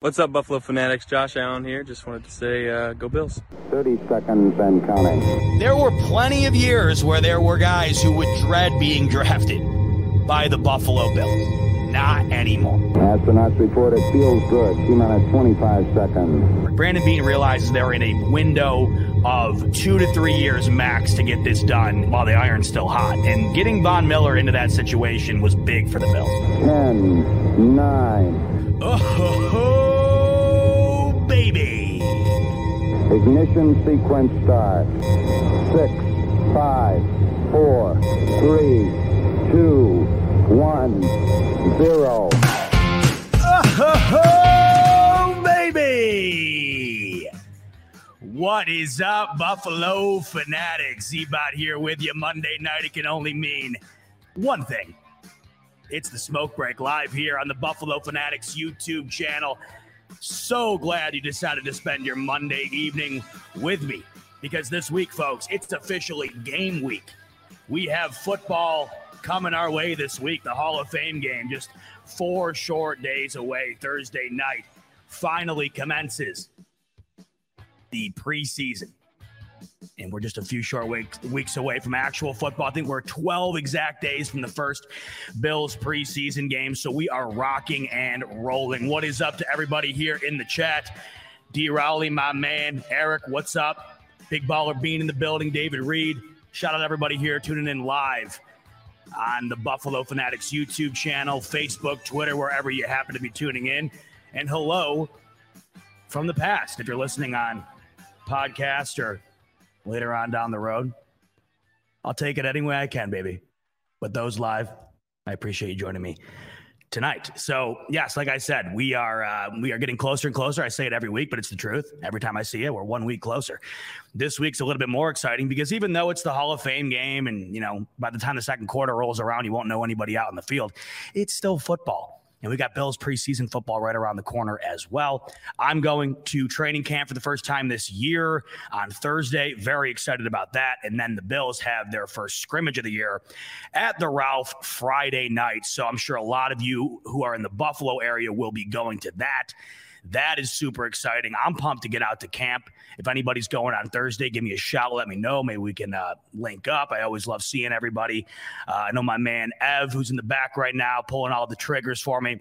What's up, Buffalo Fanatics? Josh Allen here. Just wanted to say, uh, go Bills. 30 seconds and counting. There were plenty of years where there were guys who would dread being drafted by the Buffalo Bills. Not anymore. Astronauts report it feels good. T minus 25 seconds. Brandon Beane realizes they're in a window of two to three years max to get this done while the iron's still hot. And getting Von Miller into that situation was big for the Bills. 10, 9. Oh, baby. Ignition sequence start. 6, 5, 4, 3, 2, 1, 0. Oh, baby! What is up, Buffalo fanatics? Zebot here with you Monday night. It can only mean one thing. It's the Smoke Break live here on the Buffalo Fanatics YouTube channel. So glad you decided to spend your Monday evening with me because this week, folks, it's officially game week. We have football coming our way this week, the Hall of Fame game, just four short days away. Thursday night finally commences the preseason. And we're just a few short weeks, weeks away from actual football. I think we're 12 exact days from the first Bills preseason game. So we are rocking and rolling. What is up to everybody here in the chat? D. Rowley, my man. Eric, what's up? Big Baller Bean in the building. David Reed. Shout out everybody here tuning in live on the Buffalo Fanatics YouTube channel, Facebook, Twitter, wherever you happen to be tuning in. And hello from the past if you're listening on podcast or later on down the road. I'll take it any way I can, baby. But those live, I appreciate you joining me tonight. So yes, like I said, we are uh, we are getting closer and closer. I say it every week, but it's the truth. Every time I see it, we're one week closer. This week's a little bit more exciting because even though it's the Hall of Fame game, and you know by the time the second quarter rolls around, you won't know anybody out in the field. It's still football. And we got Bills preseason football right around the corner as well. I'm going to training camp for the first time this year on Thursday. Very excited about that. And then the Bills have their first scrimmage of the year at the Ralph Friday night. So I'm sure a lot of you who are in the Buffalo area will be going to that. That is super exciting. I'm pumped to get out to camp. If anybody's going on Thursday, give me a shout. Let me know. Maybe we can uh, link up. I always love seeing everybody. Uh, I know my man Ev, who's in the back right now, pulling all the triggers for me.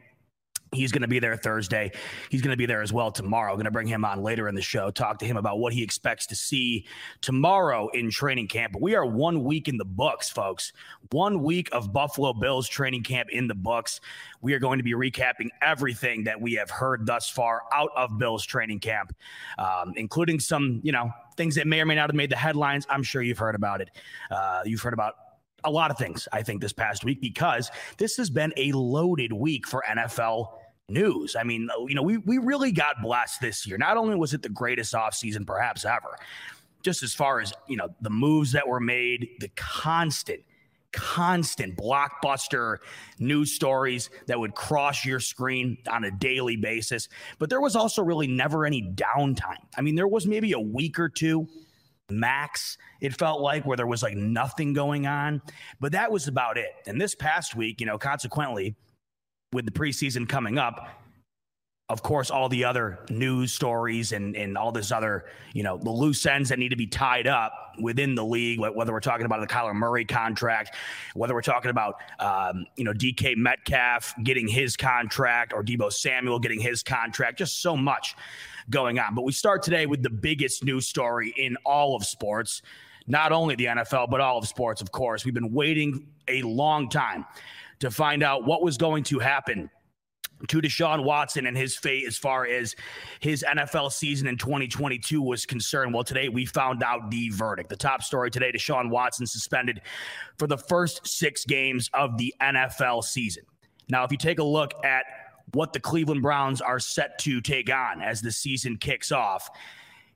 He's going to be there Thursday. He's going to be there as well tomorrow. Going to bring him on later in the show, talk to him about what he expects to see tomorrow in training camp. But we are one week in the books, folks. One week of Buffalo Bills training camp in the books. We are going to be recapping everything that we have heard thus far out of Bills training camp, um, including some, you know, things that may or may not have made the headlines. I'm sure you've heard about it. Uh, you've heard about a lot of things, I think, this past week because this has been a loaded week for NFL news. I mean, you know, we we really got blessed this year. Not only was it the greatest offseason perhaps ever, just as far as, you know, the moves that were made, the constant constant blockbuster news stories that would cross your screen on a daily basis. But there was also really never any downtime. I mean, there was maybe a week or two max it felt like where there was like nothing going on. But that was about it. And this past week you know consequently with the preseason coming up, of course, all the other news stories and, and all this other, you know, the loose ends that need to be tied up within the league, whether we're talking about the Kyler Murray contract, whether we're talking about, um, you know, DK Metcalf getting his contract or Deebo Samuel getting his contract, just so much going on. But we start today with the biggest news story in all of sports, not only the NFL, but all of sports, of course. We've been waiting a long time to find out what was going to happen to Deshaun Watson and his fate as far as his NFL season in 2022 was concerned. Well, today we found out the verdict. The top story today Deshaun Watson suspended for the first six games of the NFL season. Now, if you take a look at what the Cleveland Browns are set to take on as the season kicks off,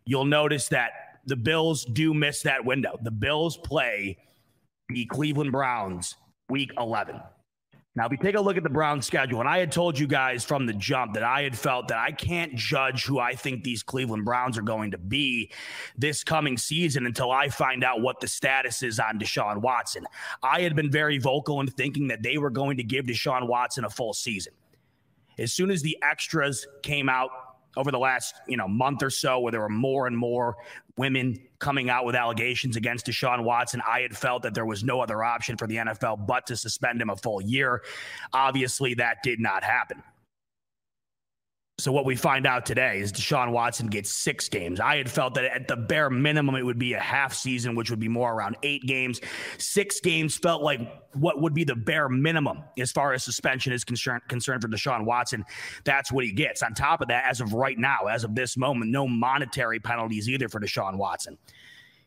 you'll notice that the Bills do miss that window. The Bills play the Cleveland Browns week 11. Now, if you take a look at the Browns schedule, and I had told you guys from the jump that I had felt that I can't judge who I think these Cleveland Browns are going to be this coming season until I find out what the status is on Deshaun Watson. I had been very vocal in thinking that they were going to give Deshaun Watson a full season. As soon as the extras came out over the last you know month or so where there were more and more women coming out with allegations against Deshaun Watson, I had felt that there was no other option for the NFL but to suspend him a full year. Obviously, that did not happen. So what we find out today is Deshaun Watson gets six games. I had felt that at the bare minimum it would be a half season, which would be more around eight games. Six games felt like what would be the bare minimum as far as suspension is concerned concerned for Deshaun Watson. That's what he gets. On top of that, as of right now, as of this moment, no monetary penalties either for Deshaun Watson.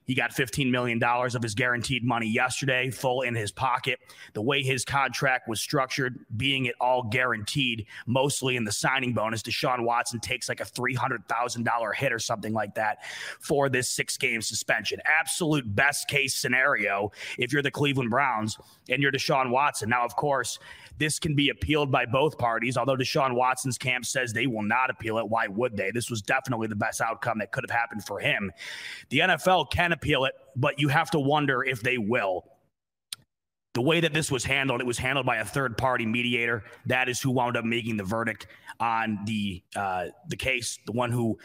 He got $15 million of his guaranteed money yesterday, full in his pocket. The way his contract was structured, being it all guaranteed, mostly in the signing bonus, Deshaun Watson takes like a $300,000 hit or something like that for this six game suspension. Absolute best case scenario if you're the Cleveland Browns and you're Deshaun Watson. Now, of course, this can be appealed by both parties, although Deshaun Watson's camp says they will not appeal it. Why would they? This was definitely the best outcome that could have happened for him. The NFL can appeal it, but you have to wonder if they will. The way that this was handled, it was handled by a third party mediator. That is who wound up making the verdict on the uh, the case, the one who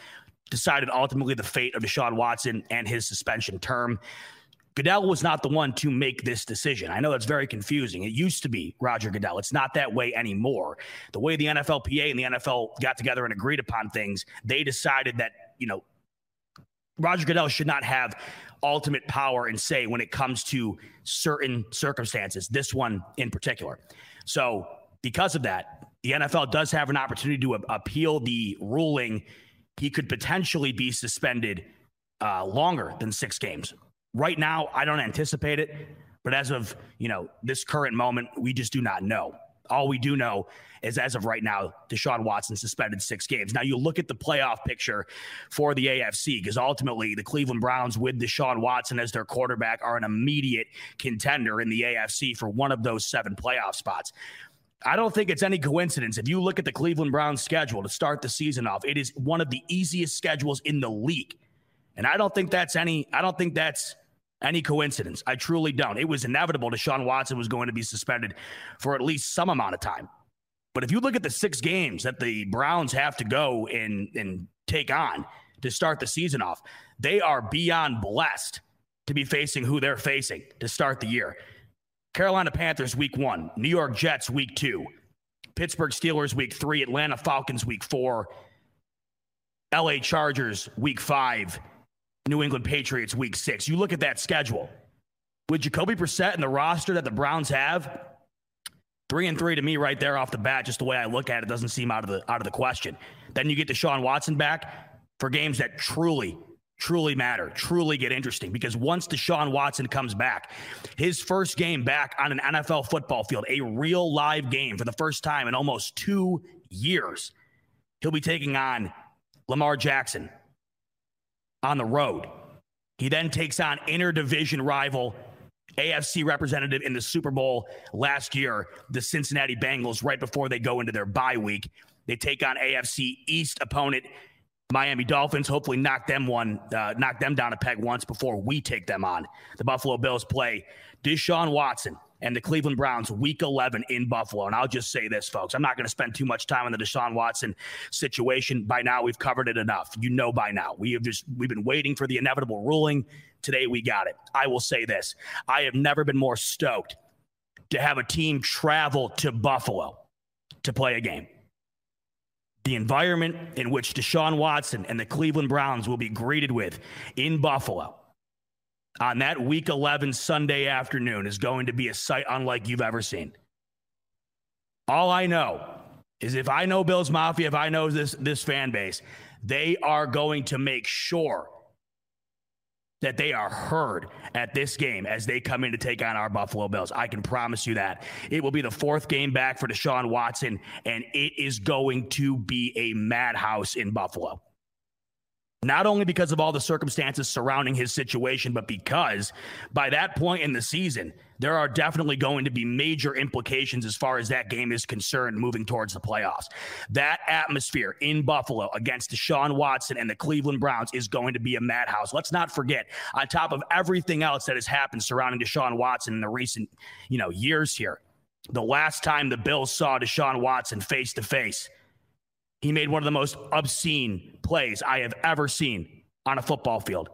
decided ultimately the fate of Deshaun Watson and his suspension term. Goodell was not the one to make this decision. I know that's very confusing. It used to be Roger Goodell. It's not that way anymore. The way the NFLPA and the NFL got together and agreed upon things, they decided that, you know, Roger Goodell should not have ultimate power and say when it comes to certain circumstances, this one in particular. So, because of that, the NFL does have an opportunity to appeal the ruling. He could potentially be suspended uh, longer than six games. Right now, I don't anticipate it, but as of you know this current moment, we just do not know. All we do know is as of right now, Deshaun Watson suspended six games. Now you look at the playoff picture for the AFC because ultimately the Cleveland Browns with Deshaun Watson as their quarterback are an immediate contender in the AFC for one of those seven playoff spots. I don't think it's any coincidence. If you look at the Cleveland Browns schedule to start the season off, it is one of the easiest schedules in the league. And I don't think that's any, I don't think that's any coincidence. I truly don't. It was inevitable Deshaun Watson was going to be suspended for at least some amount of time. But if you look at the six games that the Browns have to go and, and take on to start the season off, they are beyond blessed to be facing who they're facing to start the year. Carolina Panthers week one, New York Jets week two, Pittsburgh Steelers week three, Atlanta Falcons week four, LA Chargers week five, New England Patriots week six. You look at that schedule. With Jacoby Brissett and the roster that the Browns have, three and three to me right there off the bat, just the way I look at it, doesn't seem out of the out of the question. Then you get to Deshaun Watson back for games that truly, truly matter, truly get interesting. Because once Deshaun Watson comes back, his first game back on an NFL football field, a real live game for the first time in almost two years, he'll be taking on Lamar Jackson, on the road. He then takes on interdivision rival AFC representative in the Super Bowl last year, the Cincinnati Bengals, right before they go into their bye week. They take on AFC East opponent Miami Dolphins. Hopefully, knock them one, uh, knock them down a peg once before we take them on. The Buffalo Bills play Deshaun Watson and the Cleveland Browns week 11 in Buffalo. And I'll just say this, folks. I'm not going to spend too much time on the Deshaun Watson situation. By now, we've covered it enough. You know by now. We have just we've been waiting for the inevitable ruling. Today we got it. I will say this. I have never been more stoked to have a team travel to Buffalo to play a game. The environment in which Deshaun Watson and the Cleveland Browns will be greeted with in Buffalo on that week 11 Sunday afternoon is going to be a sight unlike you've ever seen. All I know is if I know Bills Mafia, if I know this this fan base, they are going to make sure that they are heard at this game as they come in to take on our Buffalo Bills. I can promise you that. It will be the fourth game back for Deshaun Watson, and it is going to be a madhouse in Buffalo. Not only because of all the circumstances surrounding his situation, but because by that point in the season, there are definitely going to be major implications as far as that game is concerned moving towards the playoffs. That atmosphere in Buffalo against Deshaun Watson and the Cleveland Browns is going to be a madhouse. Let's not forget, on top of everything else that has happened surrounding Deshaun Watson in the recent, you know, years here, the last time the Bills saw Deshaun Watson face to face, he made one of the most obscene plays I have ever seen on a football field.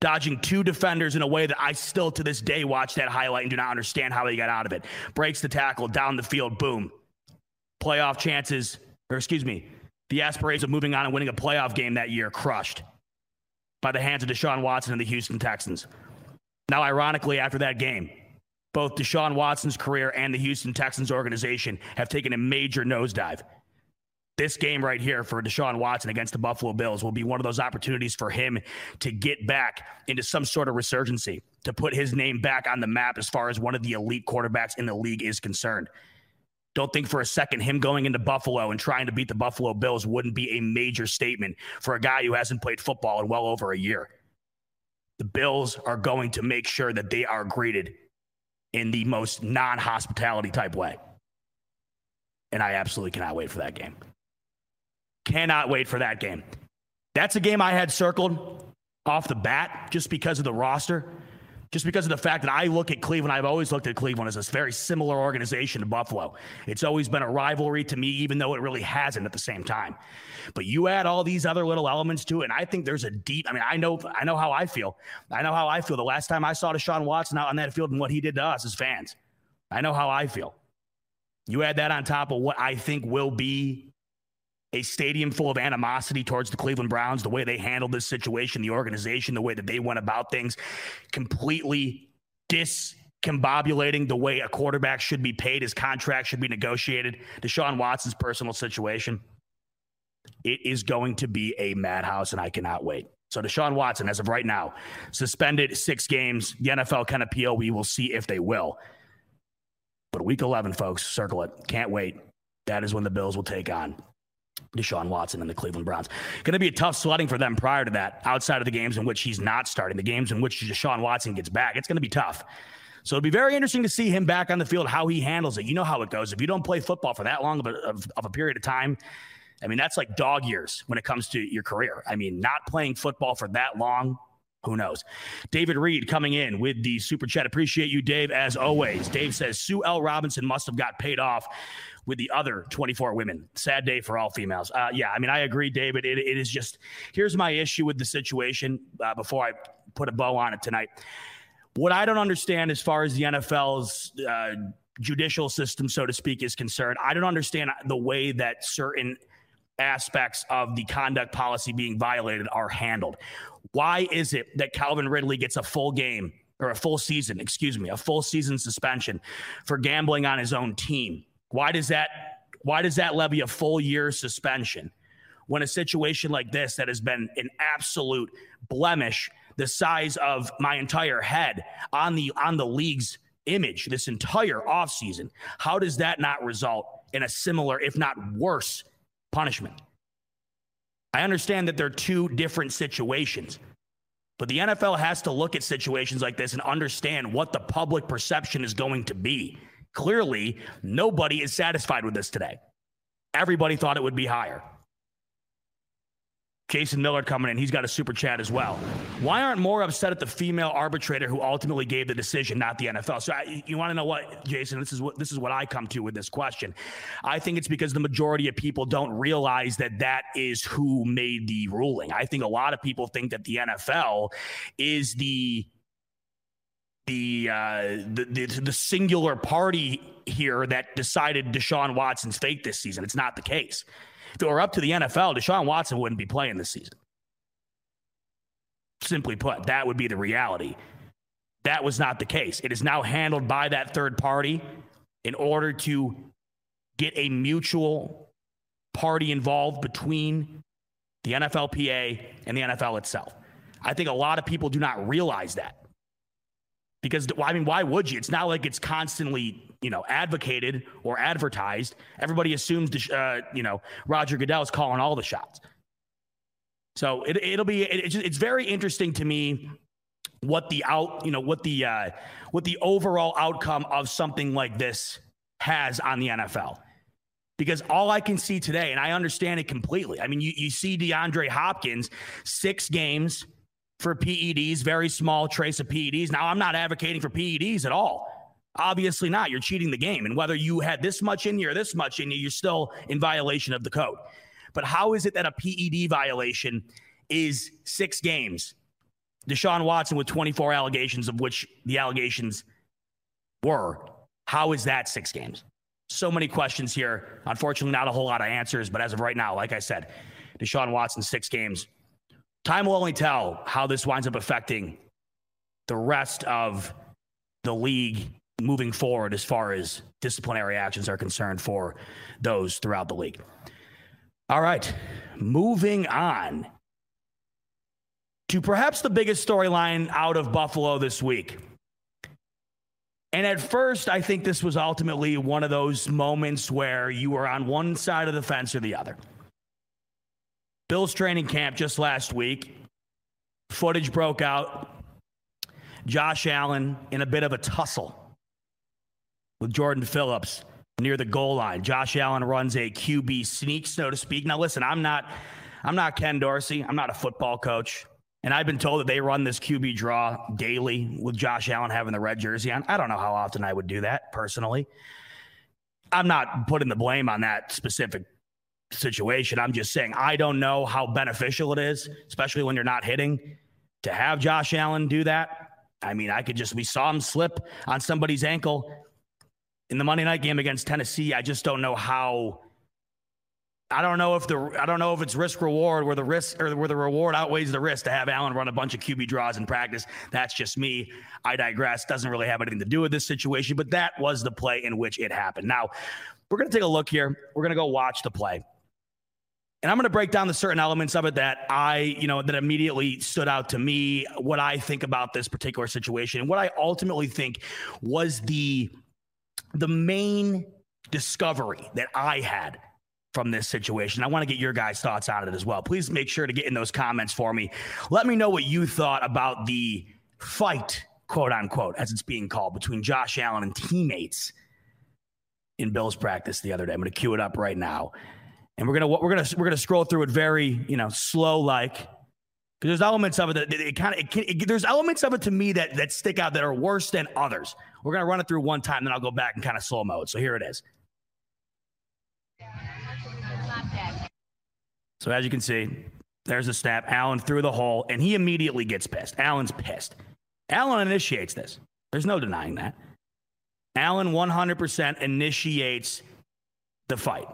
Dodging two defenders in a way that I still to this day watch that highlight and do not understand how he got out of it. Breaks the tackle down the field, boom. Playoff chances, or excuse me, the aspirations of moving on and winning a playoff game that year crushed by the hands of Deshaun Watson and the Houston Texans. Now, ironically, after that game, both Deshaun Watson's career and the Houston Texans organization have taken a major nosedive this game right here for Deshaun Watson against the Buffalo Bills will be one of those opportunities for him to get back into some sort of resurgency, to put his name back on the map as far as one of the elite quarterbacks in the league is concerned. Don't think for a second him going into Buffalo and trying to beat the Buffalo Bills wouldn't be a major statement for a guy who hasn't played football in well over a year. The Bills are going to make sure that they are greeted in the most non hospitality type way. And I absolutely cannot wait for that game. Cannot wait for that game. That's a game I had circled off the bat just because of the roster, just because of the fact that I look at Cleveland. I've always looked at Cleveland as a very similar organization to Buffalo. It's always been a rivalry to me, even though it really hasn't at the same time. But you add all these other little elements to it, and I think there's a deep. I mean, I know, I know how I feel. I know how I feel. The last time I saw Deshaun Watson out on that field and what he did to us as fans, I know how I feel. You add that on top of what I think will be a stadium full of animosity towards the Cleveland Browns, the way they handled this situation, the organization, the way that they went about things, completely discombobulating the way a quarterback should be paid, his contract should be negotiated, Deshaun Watson's personal situation. It is going to be a madhouse, and I cannot wait. So Deshaun Watson, as of right now, suspended six games. The NFL can appeal. We will see if they will. But week 11, folks, circle it. Can't wait. That is when the Bills will take on Deshaun Watson and the Cleveland Browns. Going to be a tough sledding for them prior to that, outside of the games in which he's not starting, the games in which Deshaun Watson gets back. It's going to be tough. So it'll be very interesting to see him back on the field, how he handles it. You know how it goes. If you don't play football for that long of a, of, of a period of time, I mean, that's like dog years when it comes to your career. I mean, not playing football for that long, who knows? David Reed coming in with the super chat. Appreciate you, Dave, as always. Dave says Sue L. Robinson must have got paid off with the other 24 women. Sad day for all females. Uh, yeah, I mean, I agree, David. It, it is just here's my issue with the situation uh, before I put a bow on it tonight. What I don't understand as far as the NFL's uh, judicial system, so to speak, is concerned, I don't understand the way that certain aspects of the conduct policy being violated are handled. Why is it that Calvin Ridley gets a full game or a full season, excuse me, a full season suspension for gambling on his own team? Why does that why does that levy a full year suspension when a situation like this that has been an absolute blemish the size of my entire head on the on the league's image this entire offseason how does that not result in a similar if not worse punishment i understand that they're two different situations but the NFL has to look at situations like this and understand what the public perception is going to be. Clearly, nobody is satisfied with this today. Everybody thought it would be higher. Jason Miller coming in. He's got a super chat as well. Why aren't more upset at the female arbitrator who ultimately gave the decision, not the NFL? So I, you want to know what, Jason? This is what this is what I come to with this question. I think it's because the majority of people don't realize that that is who made the ruling. I think a lot of people think that the NFL is the the, uh, the, the the singular party here that decided Deshaun Watson's fate this season. It's not the case. If it were up to the NFL, Deshaun Watson wouldn't be playing this season. Simply put, that would be the reality. That was not the case. It is now handled by that third party in order to get a mutual party involved between the NFLPA and the NFL itself. I think a lot of people do not realize that. Because I mean, why would you? It's not like it's constantly, you know, advocated or advertised. Everybody assumes, uh, you know, Roger Goodell is calling all the shots. So it, it'll be it's, it's very interesting to me what the out you know what the uh, what the overall outcome of something like this has on the NFL. Because all I can see today, and I understand it completely. I mean, you, you see DeAndre Hopkins, six games for PEDs, very small trace of PEDs. Now, I'm not advocating for PEDs at all. Obviously not. You're cheating the game. And whether you had this much in you or this much in you, you're still in violation of the code. But how is it that a PED violation is six games? Deshaun Watson with 24 allegations, of which the allegations were. How is that six games? So many questions here. Unfortunately, not a whole lot of answers. But as of right now, like I said, Deshaun Watson, six games. Time will only tell how this winds up affecting the rest of the league moving forward as far as disciplinary actions are concerned for those throughout the league. All right, moving on to perhaps the biggest storyline out of Buffalo this week. And at first, I think this was ultimately one of those moments where you were on one side of the fence or the other. Bills training camp just last week, footage broke out. Josh Allen in a bit of a tussle with Jordan Phillips near the goal line. Josh Allen runs a QB sneak, so to speak. Now, listen, I'm not, I'm not Ken Dorsey. I'm not a football coach, and I've been told that they run this QB draw daily with Josh Allen having the red jersey on. I don't know how often I would do that personally. I'm not putting the blame on that specific situation. I'm just saying I don't know how beneficial it is, especially when you're not hitting, to have Josh Allen do that. I mean, I could just we saw him slip on somebody's ankle in the Monday night game against Tennessee, I just don't know how. I don't know if the I don't know if it's risk reward where the risk or where the reward outweighs the risk to have Allen run a bunch of QB draws in practice. That's just me. I digress. Doesn't really have anything to do with this situation, but that was the play in which it happened. Now, we're going to take a look here. We're going to go watch the play. And I'm going to break down the certain elements of it that I, you know, that immediately stood out to me, what I think about this particular situation, and what I ultimately think was the the main discovery that I had from this situation. I want to get your guys' thoughts on it as well. Please make sure to get in those comments for me. Let me know what you thought about the fight, quote unquote, as it's being called, between Josh Allen and teammates in Bill's practice the other day. I'm going to cue it up right now. And we're gonna we're gonna we're gonna scroll through it very you know slow like because there's elements of it that it, kind of there's elements of it to me that that stick out that are worse than others. We're to run it through one time, then I'll go back and kind of slow mode. So here it is. So as you can see, there's a snap. Allen through the hole, and he immediately gets pissed. Allen's pissed. Allen initiates this. There's no denying that. Allen 100% initiates the fight.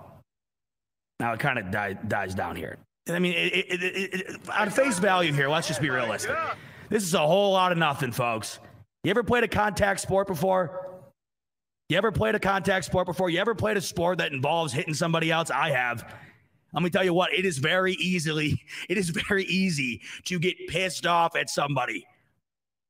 Now it kind of die, dies down here. I mean, it, on face value here, let's just be realistic. This is a whole lot of nothing, folks. You ever played a contact sport before? You ever played a contact sport before? You ever played a sport that involves hitting somebody else? I have. Let me tell you what, it is very easily, it is very easy to get pissed off at somebody.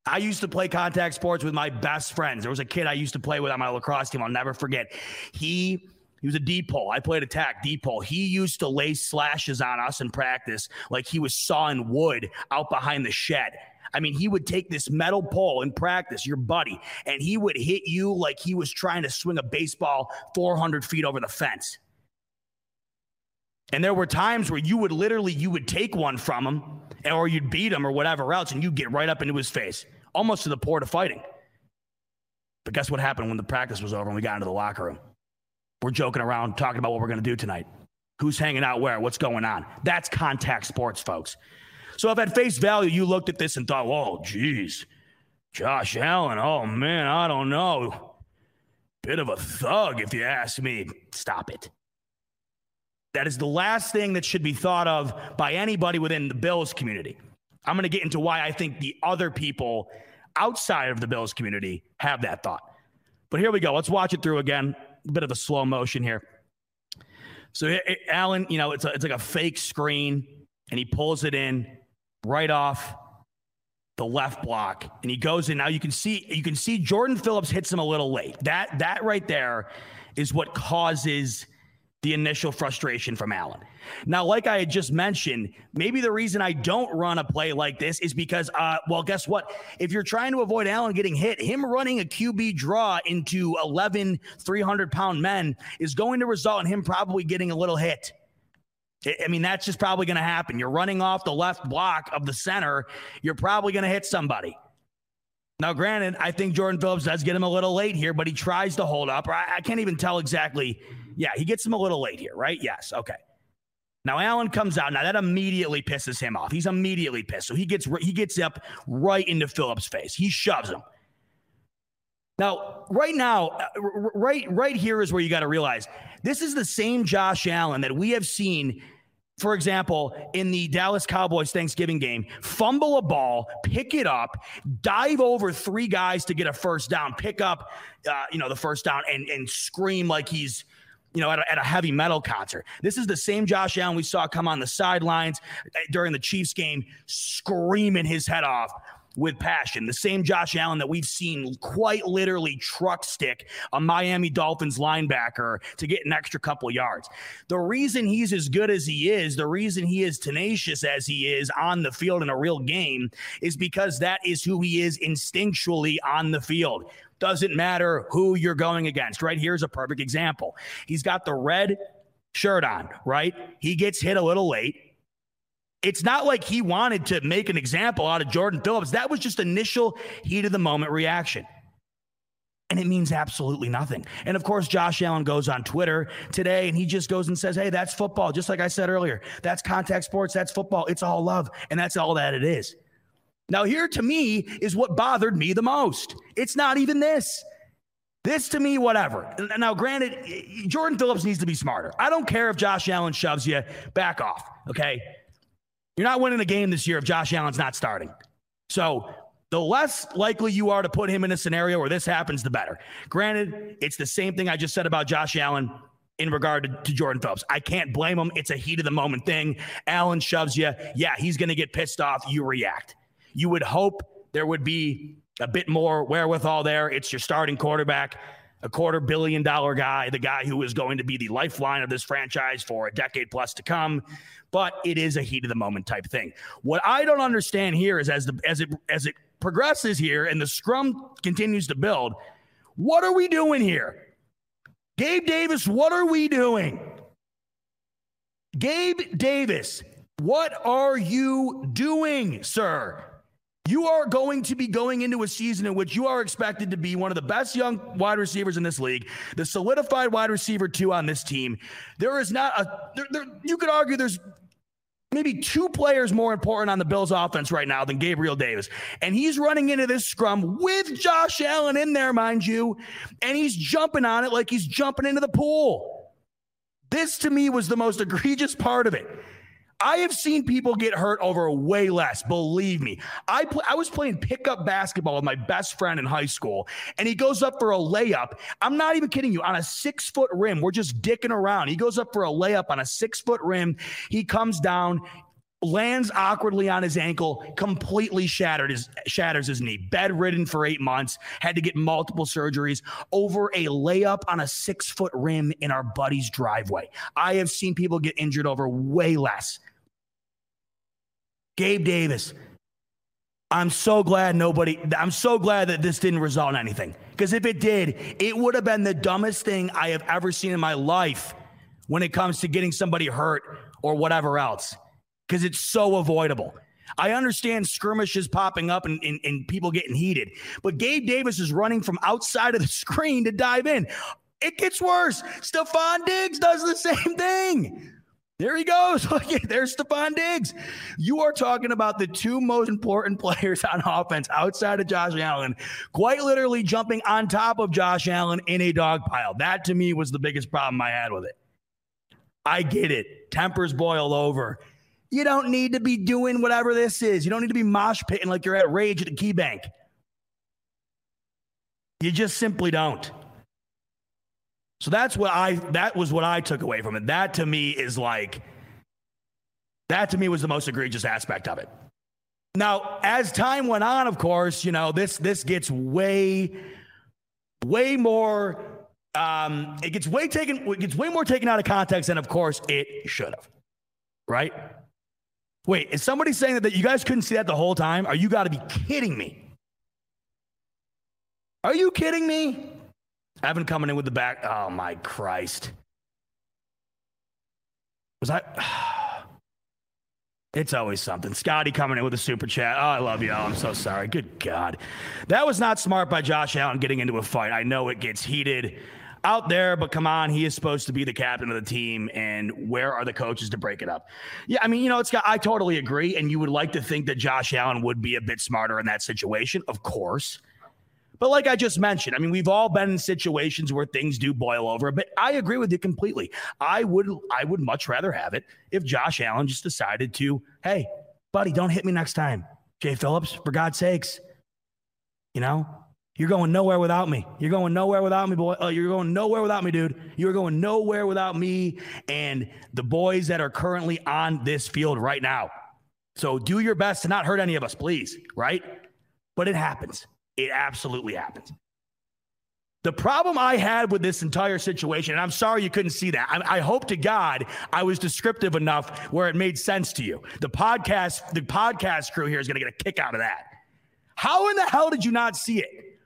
I used to play contact sports with my best friends. There was a kid I used to play with on my lacrosse team. I'll never forget. He he was a deep pole. I played attack, deep pole. He used to lay slashes on us in practice like he was sawing wood out behind the shed. I mean, he would take this metal pole in practice, your buddy, and he would hit you like he was trying to swing a baseball 400 feet over the fence. And there were times where you would literally you would take one from him or you'd beat him or whatever else and you'd get right up into his face, almost to the port of fighting. But guess what happened when the practice was over and we got into the locker room? We're joking around, talking about what we're going to do tonight. Who's hanging out where? What's going on? That's contact sports, folks. So if at face value you looked at this and thought, whoa, geez, Josh Allen, oh man, I don't know. Bit of a thug, if you ask me. Stop it. That is the last thing that should be thought of by anybody within the Bills community. I'm going to get into why I think the other people outside of the Bills community have that thought. But here we go. Let's watch it through again. Bit of a slow motion here. So Allen, you know, it's a, it's like a fake screen, and he pulls it in right off the left block, and he goes in. Now you can see you can see Jordan Phillips hits him a little late. That that right there is what causes the initial frustration from Allen. Now, like I had just mentioned, maybe the reason I don't run a play like this is because, uh, well, guess what? If you're trying to avoid Allen getting hit, him running a QB draw into 11 300 pound men is going to result in him probably getting a little hit. I mean, that's just probably going to happen. You're running off the left block of the center, you're probably going to hit somebody. Now, granted, I think Jordan Phillips does get him a little late here, but he tries to hold up. I, I can't even tell exactly. Yeah, he gets him a little late here, right? Yes. Okay. Now Allen comes out. Now that immediately pisses him off. He's immediately pissed. So he gets he gets up right into Phillips' face. He shoves him. Now, right now, uh, right right here is where you got to realize this is the same Josh Allen that we have seen for example, in the Dallas Cowboys Thanksgiving game, fumble a ball, pick it up, dive over three guys to get a first down, pick up, uh, you know, the first down, and and scream like he's you know, at a, at a, heavy metal concert. This is the same Josh Allen we saw come on the sidelines uh, during the Chiefs game, screaming his head off with passion. The same Josh Allen that we've seen quite literally truck stick a Miami Dolphins linebacker to get an extra couple yards. The reason he's as good as he is, the reason he is tenacious as he is on the field in a real game, is because that is who he is instinctually on the field. Doesn't matter who you're going against. Right here's a perfect example. He's got the red shirt on, right? He gets hit a little late. It's not like he wanted to make an example out of Jordan Phillips. That was just initial heat of the moment reaction. And it means absolutely nothing. And of course, Josh Allen goes on Twitter today and he just goes and says, Hey, that's football. Just like I said earlier, that's contact sports, that's football. It's all love. And that's all that it is. Now, here to me is what bothered me the most. It's not even this. This to me, whatever. Now, granted, Jordan Phillips needs to be smarter. I don't care if Josh Allen shoves you, back off, okay? You're not winning a game this year if Josh Allen's not starting. So, the less likely you are to put him in a scenario where this happens, the better. Granted, it's the same thing I just said about Josh Allen in regard to, to, Jordan Phillips. I can't blame him. It's a heat of the moment thing. Allen shoves you. Yeah, he's going to get pissed off. You react. You would hope there would be a bit more wherewithal there. It's your starting quarterback, a quarter billion dollar guy, the guy who is going to be the lifeline of this franchise for a decade plus to come. But it is a heat of the moment type thing. What I don't understand here is as the as it as it progresses here and the scrum continues to build, what are we doing here? Gabe Davis, what are we doing? Gabe Davis, what are you doing, sir? You are going to be going into a season in which you are expected to be one of the best young wide receivers in this league, the solidified wide receiver two on this team. There is not a, there, there, you could argue there's maybe two players more important on the Bills offense right now than Gabriel Davis. And he's running into this scrum with Josh Allen in there, mind you, and he's jumping on it like he's jumping into the pool. This to me was the most egregious part of it. I have seen people get hurt over way less. Believe me. I I was playing pickup basketball with my best friend in high school, and he goes up for a layup. I'm not even kidding you. On a six foot rim, we're just dicking around. He goes up for a layup on a six foot rim. He comes down lands awkwardly on his ankle, completely shattered his shatters his knee. Bedridden for eight months, had to get multiple surgeries over a layup on a six foot rim in our buddy's driveway. I have seen people get injured over way less. Gabe Davis. I'm so glad nobody, I'm so glad that this didn't result in anything. Because if it did, it would have been the dumbest thing I have ever seen in my life when it comes to getting somebody hurt or whatever else because it's so avoidable. I understand skirmishes popping up and, and, and, people getting heated, but Gabe Davis is running from outside of the screen to dive in. It gets worse. Stefon Diggs does the same thing. There he goes. There's Stefon Diggs. You are talking about the two most important players on offense outside of Josh Allen, quite literally jumping on top of Josh Allen in a dog pile. That to me was the biggest problem I had with it. I get it. Tempers boil over. You don't need to be doing whatever this is. You don't need to be mosh pitting like you're at Rage at the KeyBank. You just simply don't. So that's what I that was what I took away from it. That to me is like that to me was the most egregious aspect of it. Now, as time went on, of course, you know, this this gets way, way more um, it gets way taken it gets way more taken out of context than of course it should have. Right? Wait, is somebody saying that, that you guys couldn't see that the whole time? Are you got to be kidding me? Are you kidding me? Evan coming in with the back. Oh my Christ. Was I? It's always something. Scotty coming in with a super chat. Oh, I love you. Oh, I'm so sorry. Good God. That was not smart by Josh Allen getting into a fight. I know it gets heated out there, but come on, he is supposed to be the captain of the team. And where are the coaches to break it up? Yeah, I mean, you know, it's got, I totally agree. And you would like to think that Josh Allen would be a bit smarter in that situation, of course. But like I just mentioned, I mean, we've all been in situations where things do boil over. But I agree with you completely. I would, I would much rather have it if Josh Allen just decided to, hey, buddy, don't hit me next time, Jay Phillips, for God's sakes. You know, you're going nowhere without me. You're going nowhere without me, boy. Uh, you're going nowhere without me, dude. You're going nowhere without me and the boys that are currently on this field right now. So do your best to not hurt any of us, please. Right? But it happens. It absolutely happens. The problem I had with this entire situation, and I'm sorry you couldn't see that. I, I, hope to God I was descriptive enough where it made sense to you. The podcast, the podcast crew here is going to get a kick out of that. How in the hell did you not see it?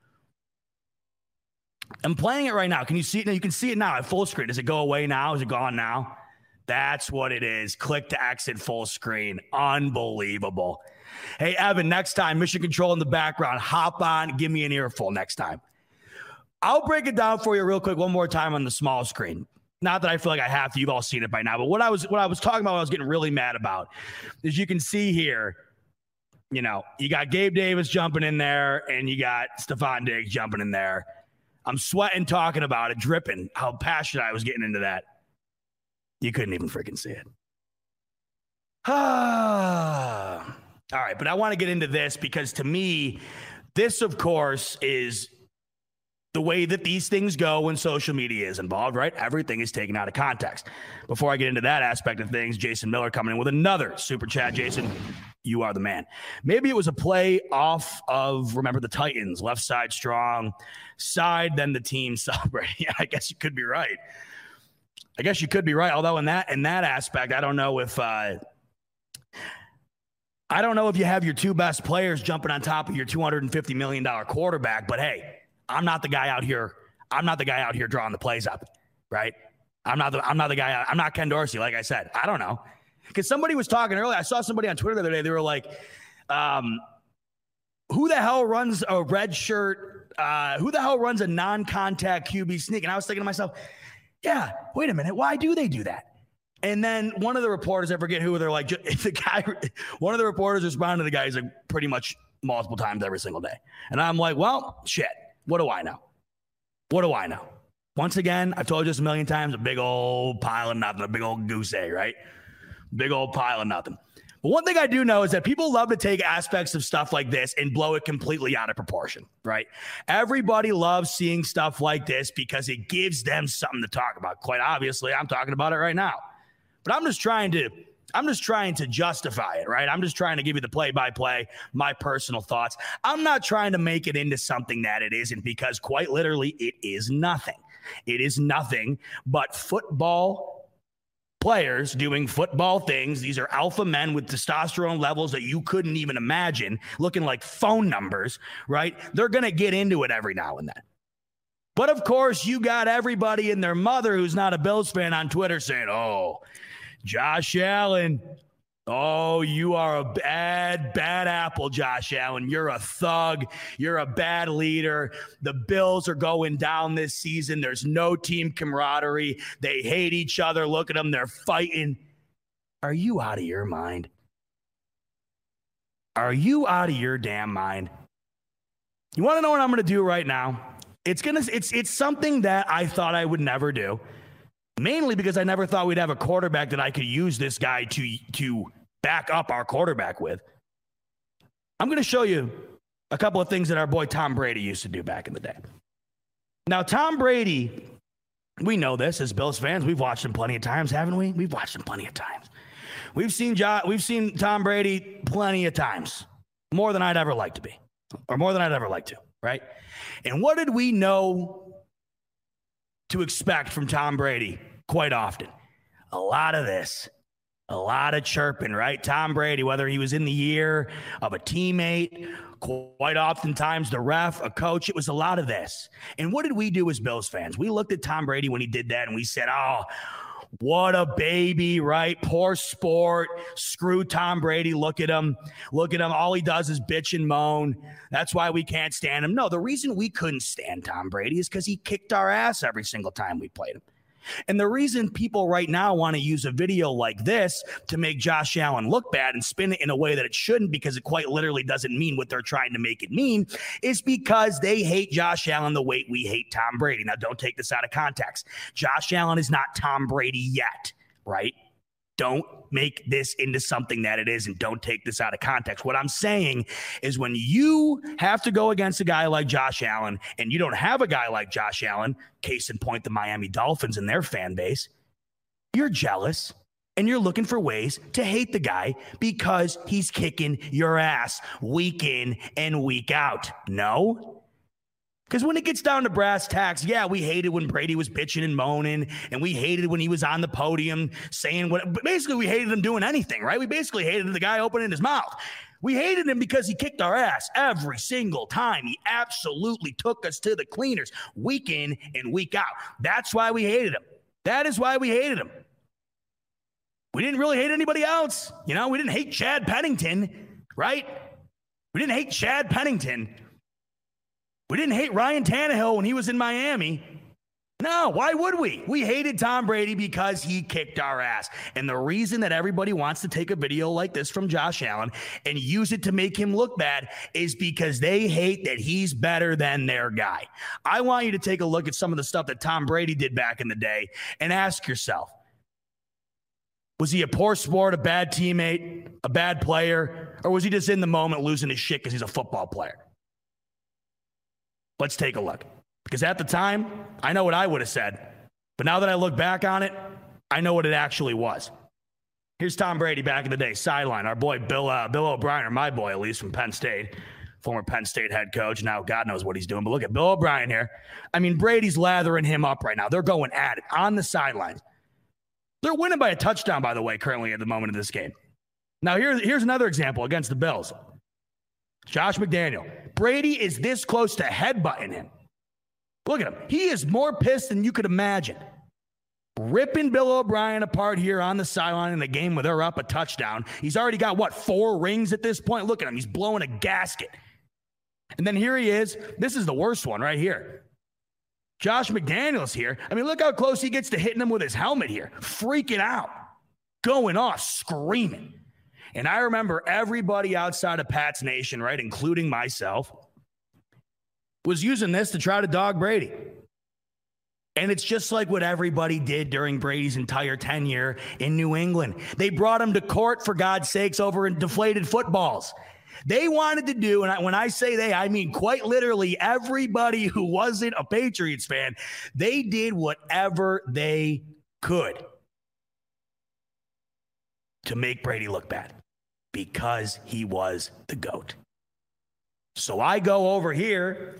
I'm playing it right now. Can you see it? Now you can see it now at full screen. Does it go away now? Is it gone now? That's what it is. Click to exit full screen. Unbelievable. Hey, Evan, next time, mission control in the background. Hop on, give me an earful next time. I'll break it down for you real quick one more time on the small screen. Not that I feel like I have to, you've all seen it by now, but what I was what I was talking about, I was getting really mad about, is you can see here, you know, you got Gabe Davis jumping in there, and you got Stefon Diggs jumping in there. I'm sweating talking about it, dripping, how passionate I was getting into that. You couldn't even freaking see it. Ah. All right, but I want to get into this because to me, this, of course, is the way that these things go when social media is involved, right? Everything is taken out of context. Before I get into that aspect of things, Jason Miller coming in with another super chat. Jason, you are the man. Maybe it was a play off of, remember the Titans, left side strong, side, then the team celebrating. Yeah, I guess you could be right. I guess you could be right. Although in that in that aspect, I don't know if uh, I don't know if you have your two best players jumping on top of your $250 million quarterback, but hey, I'm not the guy out here. I'm not the guy out here drawing the plays up, right? I'm not the I'm not the guy. I'm not Ken Dorsey, like I said. I don't know. Because somebody was talking earlier. I saw somebody on Twitter the other day. They were like, um, who the hell runs a red shirt? Uh, who the hell runs a non-contact QB sneak? And I was thinking to myself, yeah, wait a minute. Why do they do that? And then one of the reporters, I forget who, they're like, the guy, one of the reporters responded to the guy, he's like, pretty much multiple times every single day. And I'm like, well, shit, what do I know? What do I know? Once again, I've told you this a million times, a big old pile of nothing, a big old goose egg, right? Big old pile of nothing. But one thing I do know is that people love to take aspects of stuff like this and blow it completely out of proportion, right? Everybody loves seeing stuff like this because it gives them something to talk about. Quite obviously, I'm talking about it right now. But I'm just trying to I'm just trying to justify it, right? I'm just trying to give you the play by play, my personal thoughts. I'm not trying to make it into something that it isn't because quite literally it is nothing. It is nothing but football players doing football things. These are alpha men with testosterone levels that you couldn't even imagine, looking like phone numbers, right? They're going to get into it every now and then. But of course, you got everybody and their mother who's not a Bills fan on Twitter saying, oh, Josh Allen. Oh, you are a bad, bad apple, Josh Allen. You're a thug. You're a bad leader. The Bills are going down this season. There's no team camaraderie. They hate each other. Look at them. They're fighting. Are you out of your mind? Are you out of your damn mind? You want to know what I'm going to do right now? It's going to it's it's something that I thought I would never do mainly because I never thought we'd have a quarterback that I could use this guy to to back up our quarterback with. I'm going to show you a couple of things that our boy Tom Brady used to do back in the day. Now, Tom Brady, we know this as Bills fans. We've watched him plenty of times, haven't we? We've watched him plenty of times. We've seen jo- we've seen Tom Brady plenty of times. more than I'd ever like to be, or more than I'd ever like to, right? And what did we know to expect from Tom Brady quite often? A lot of this a lot of chirping, right? Tom Brady, whether he was in the year of a teammate, quite oftentimes the ref, a coach, it was a lot of this. And what did we do as Bills fans? We looked at Tom Brady when he did that and we said, oh, what a baby, right? Poor sport. Screw Tom Brady. Look at him. Look at him. All he does is bitch and moan. That's why we can't stand him. No, the reason we couldn't stand Tom Brady is because he kicked our ass every single time we played him. And the reason people right now want to use a video like this to make Josh Allen look bad and spin it in a way that it shouldn't, because it quite literally doesn't mean what they're trying to make it mean, is because they hate Josh Allen the way we hate Tom Brady. Now, don't take this out of context. Josh Allen is not Tom Brady yet, right? Don't make this into something that it is and don't take this out of context. What I'm saying is when you have to go against a guy like Josh Allen and you don't have a guy like Josh Allen, case in point, the Miami Dolphins and their fan base, you're jealous and you're looking for ways to hate the guy because he's kicking your ass week in and week out. No, because when it gets down to brass tacks, yeah, we hated when Brady was bitching and moaning, and we hated when he was on the podium saying what. Basically, we hated him doing anything, right? We basically hated the guy opening his mouth. We hated him because he kicked our ass every single time. He absolutely took us to the cleaners week in and week out. That's why we hated him. That is why we hated him. We didn't really hate anybody else. You know, we didn't hate Chad Pennington, right? We didn't hate Chad Pennington. We didn't hate Ryan Tannehill when he was in Miami. No, why would we? We hated Tom Brady because he kicked our ass. And the reason that everybody wants to take a video like this from Josh Allen and use it to make him look bad is because they hate that he's better than their guy. I want you to take a look at some of the stuff that Tom Brady did back in the day and ask yourself was he a poor sport, a bad teammate, a bad player, or was he just in the moment losing his shit because he's a football player? Let's take a look. Because at the time, I know what I would have said. But now that I look back on it, I know what it actually was. Here's Tom Brady back in the day, sideline. Our boy Bill uh, Bill O'Brien, or my boy at least from Penn State, former Penn State head coach. Now God knows what he's doing. But look at Bill O'Brien here. I mean, Brady's lathering him up right now. They're going at it on the sidelines. They're winning by a touchdown, by the way, currently at the moment of this game. Now, here, here's another example against the Bills. Josh McDaniel. Brady is this close to headbutting him. Look at him. He is more pissed than you could imagine. Ripping Bill O'Brien apart here on the sideline in the game where they're up a touchdown. He's already got, what, four rings at this point? Look at him. He's blowing a gasket. And then here he is. This is the worst one right here. Josh McDaniels here. I mean, look how close he gets to hitting him with his helmet here. Freaking out, going off, screaming. And I remember everybody outside of Pat's Nation, right, including myself, was using this to try to dog Brady. And it's just like what everybody did during Brady's entire tenure in New England. They brought him to court, for God's sakes, over deflated footballs. They wanted to do, and when I say they, I mean quite literally everybody who wasn't a Patriots fan, they did whatever they could to make Brady look bad because he was the GOAT. So I go over here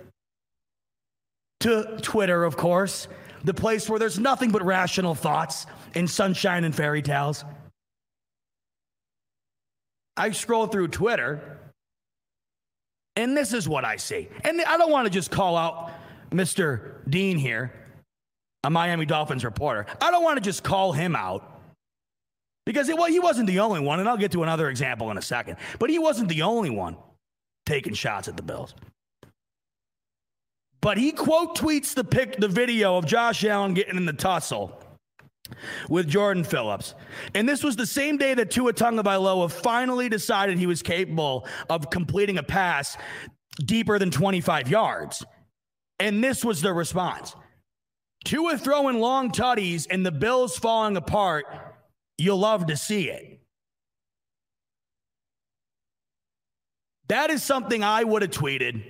to Twitter, of course, the place where there's nothing but rational thoughts and sunshine and fairy tales. I scroll through Twitter, and this is what I see. And I don't want to just call out Mr. Dean here, a Miami Dolphins reporter. I don't want to just call him out because it, well, he wasn't the only one, and I'll get to another example in a second. But he wasn't the only one taking shots at the Bills. But he quote tweets the pic, the video of Josh Allen getting in the tussle with Jordan Phillips. And this was the same day that Tua Tagovailoa finally decided he was capable of completing a pass deeper than 25 yards. And this was the response. Tua throwing long tutties and the Bills falling apart You'll love to see it. That is something I would have tweeted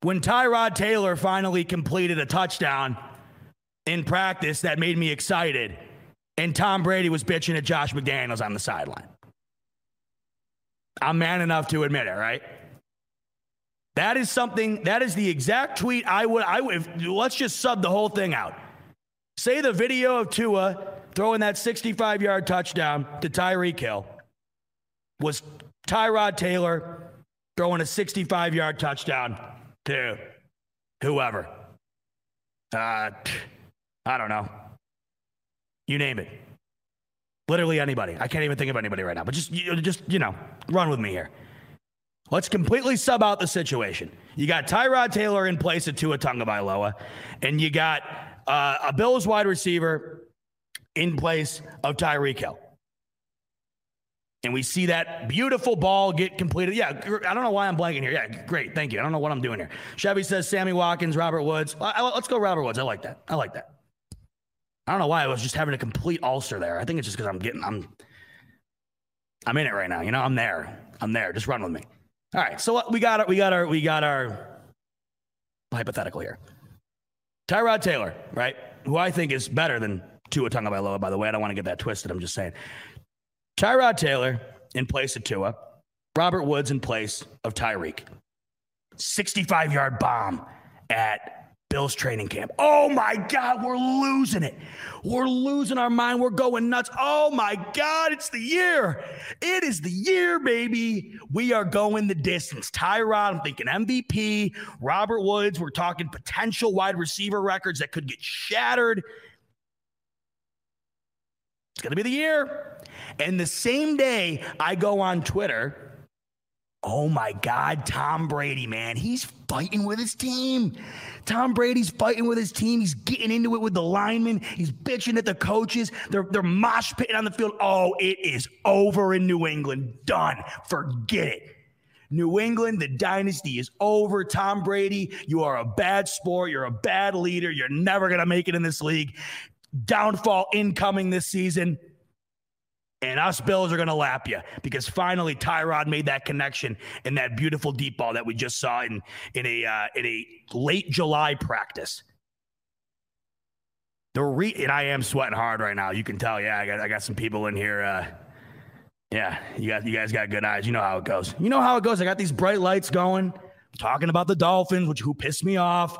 when Tyrod Taylor finally completed a touchdown in practice that made me excited, and Tom Brady was bitching at Josh McDaniels on the sideline. I'm man enough to admit it, right? That is something, that is the exact tweet I would, I would, if, let's just sub the whole thing out. Say the video of Tua throwing that 65 yard touchdown to Tyreek Hill was Tyrod Taylor throwing a 65 yard touchdown to whoever. Uh, I don't know. You name it. Literally anybody. I can't even think of anybody right now, but just, just you know, run with me here. Let's completely sub out the situation. You got Tyrod Taylor in place of Tua Tagovailoa, and you got uh, a Bills wide receiver in place of Tyreek Hill. And we see that beautiful ball get completed. Yeah, I don't know why I'm blanking here. Yeah, great. Thank you. I don't know what I'm doing here. Chevy says Sammy Watkins, Robert Woods. Let's go Robert Woods. I like that. I like that. I don't know why I was just having a complete ulcer there. I think it's just because I'm getting, I'm, I'm in it right now. You know, I'm there. I'm there. Just run with me. All right. So we got it. We got our, we got our hypothetical here. Tyrod Taylor, right? Who I think is better than Tua Tagovailoa, by the way. I don't want to get that twisted. I'm just saying. Tyrod Taylor in place of Tua. Robert Woods in place of Tyreek. 65 yard bomb at Bills training camp. Oh my God, we're losing it. We're losing our mind. We're going nuts. Oh my God, it's the year. It is the year, baby. We are going the distance. Tyrod, I'm thinking MVP. Robert Woods, we're talking potential wide receiver records that could get shattered. It's going to be the year. And the same day I go on Twitter, oh my God, Tom Brady, man, he's fighting with his team. Tom Brady's fighting with his team. He's getting into it with the linemen. He's bitching at the coaches. They're, they're mosh pitting on the field. Oh, it is over in New England. Done. Forget it. New England, the dynasty is over. Tom Brady, you are a bad sport. You're a bad leader. You're never going to make it in this league. Downfall incoming this season. And us Bills are going to lap you because finally Tyrod made that connection in that beautiful deep ball that we just saw in in a uh, in a late July practice. The re- and I am sweating hard right now. You can tell. Yeah, I got I got some people in here. Uh, yeah, you got you guys got good eyes. You know how it goes. You know how it goes. I got these bright lights going. I'm talking about the Dolphins, which who pissed me off.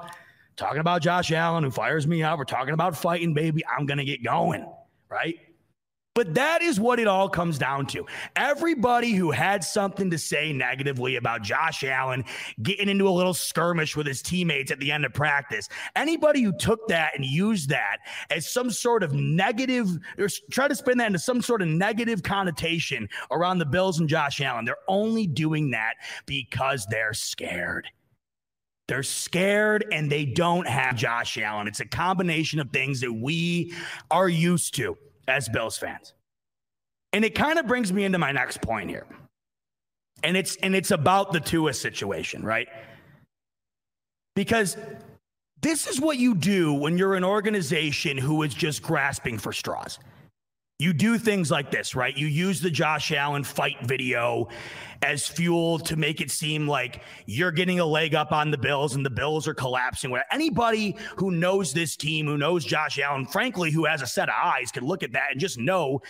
Talking about Josh Allen, who fires me up. We're talking about fighting, baby. I'm gonna get going, right? But that is what it all comes down to. Everybody who had something to say negatively about Josh Allen getting into a little skirmish with his teammates at the end of practice, anybody who took that and used that as some sort of negative, or try to spin that into some sort of negative connotation around the Bills and Josh Allen, they're only doing that because they're scared. They're scared and they don't have Josh Allen. It's a combination of things that we are used to as Bills fans. And it kind of brings me into my next point here. And it's and it's about the Tua situation, right? Because this is what you do when you're an organization who is just grasping for straws. You do things like this, right? You use the Josh Allen fight video as fuel to make it seem like you're getting a leg up on the Bills and the Bills are collapsing. Where anybody who knows this team, who knows Josh Allen, frankly, who has a set of eyes, can look at that and just know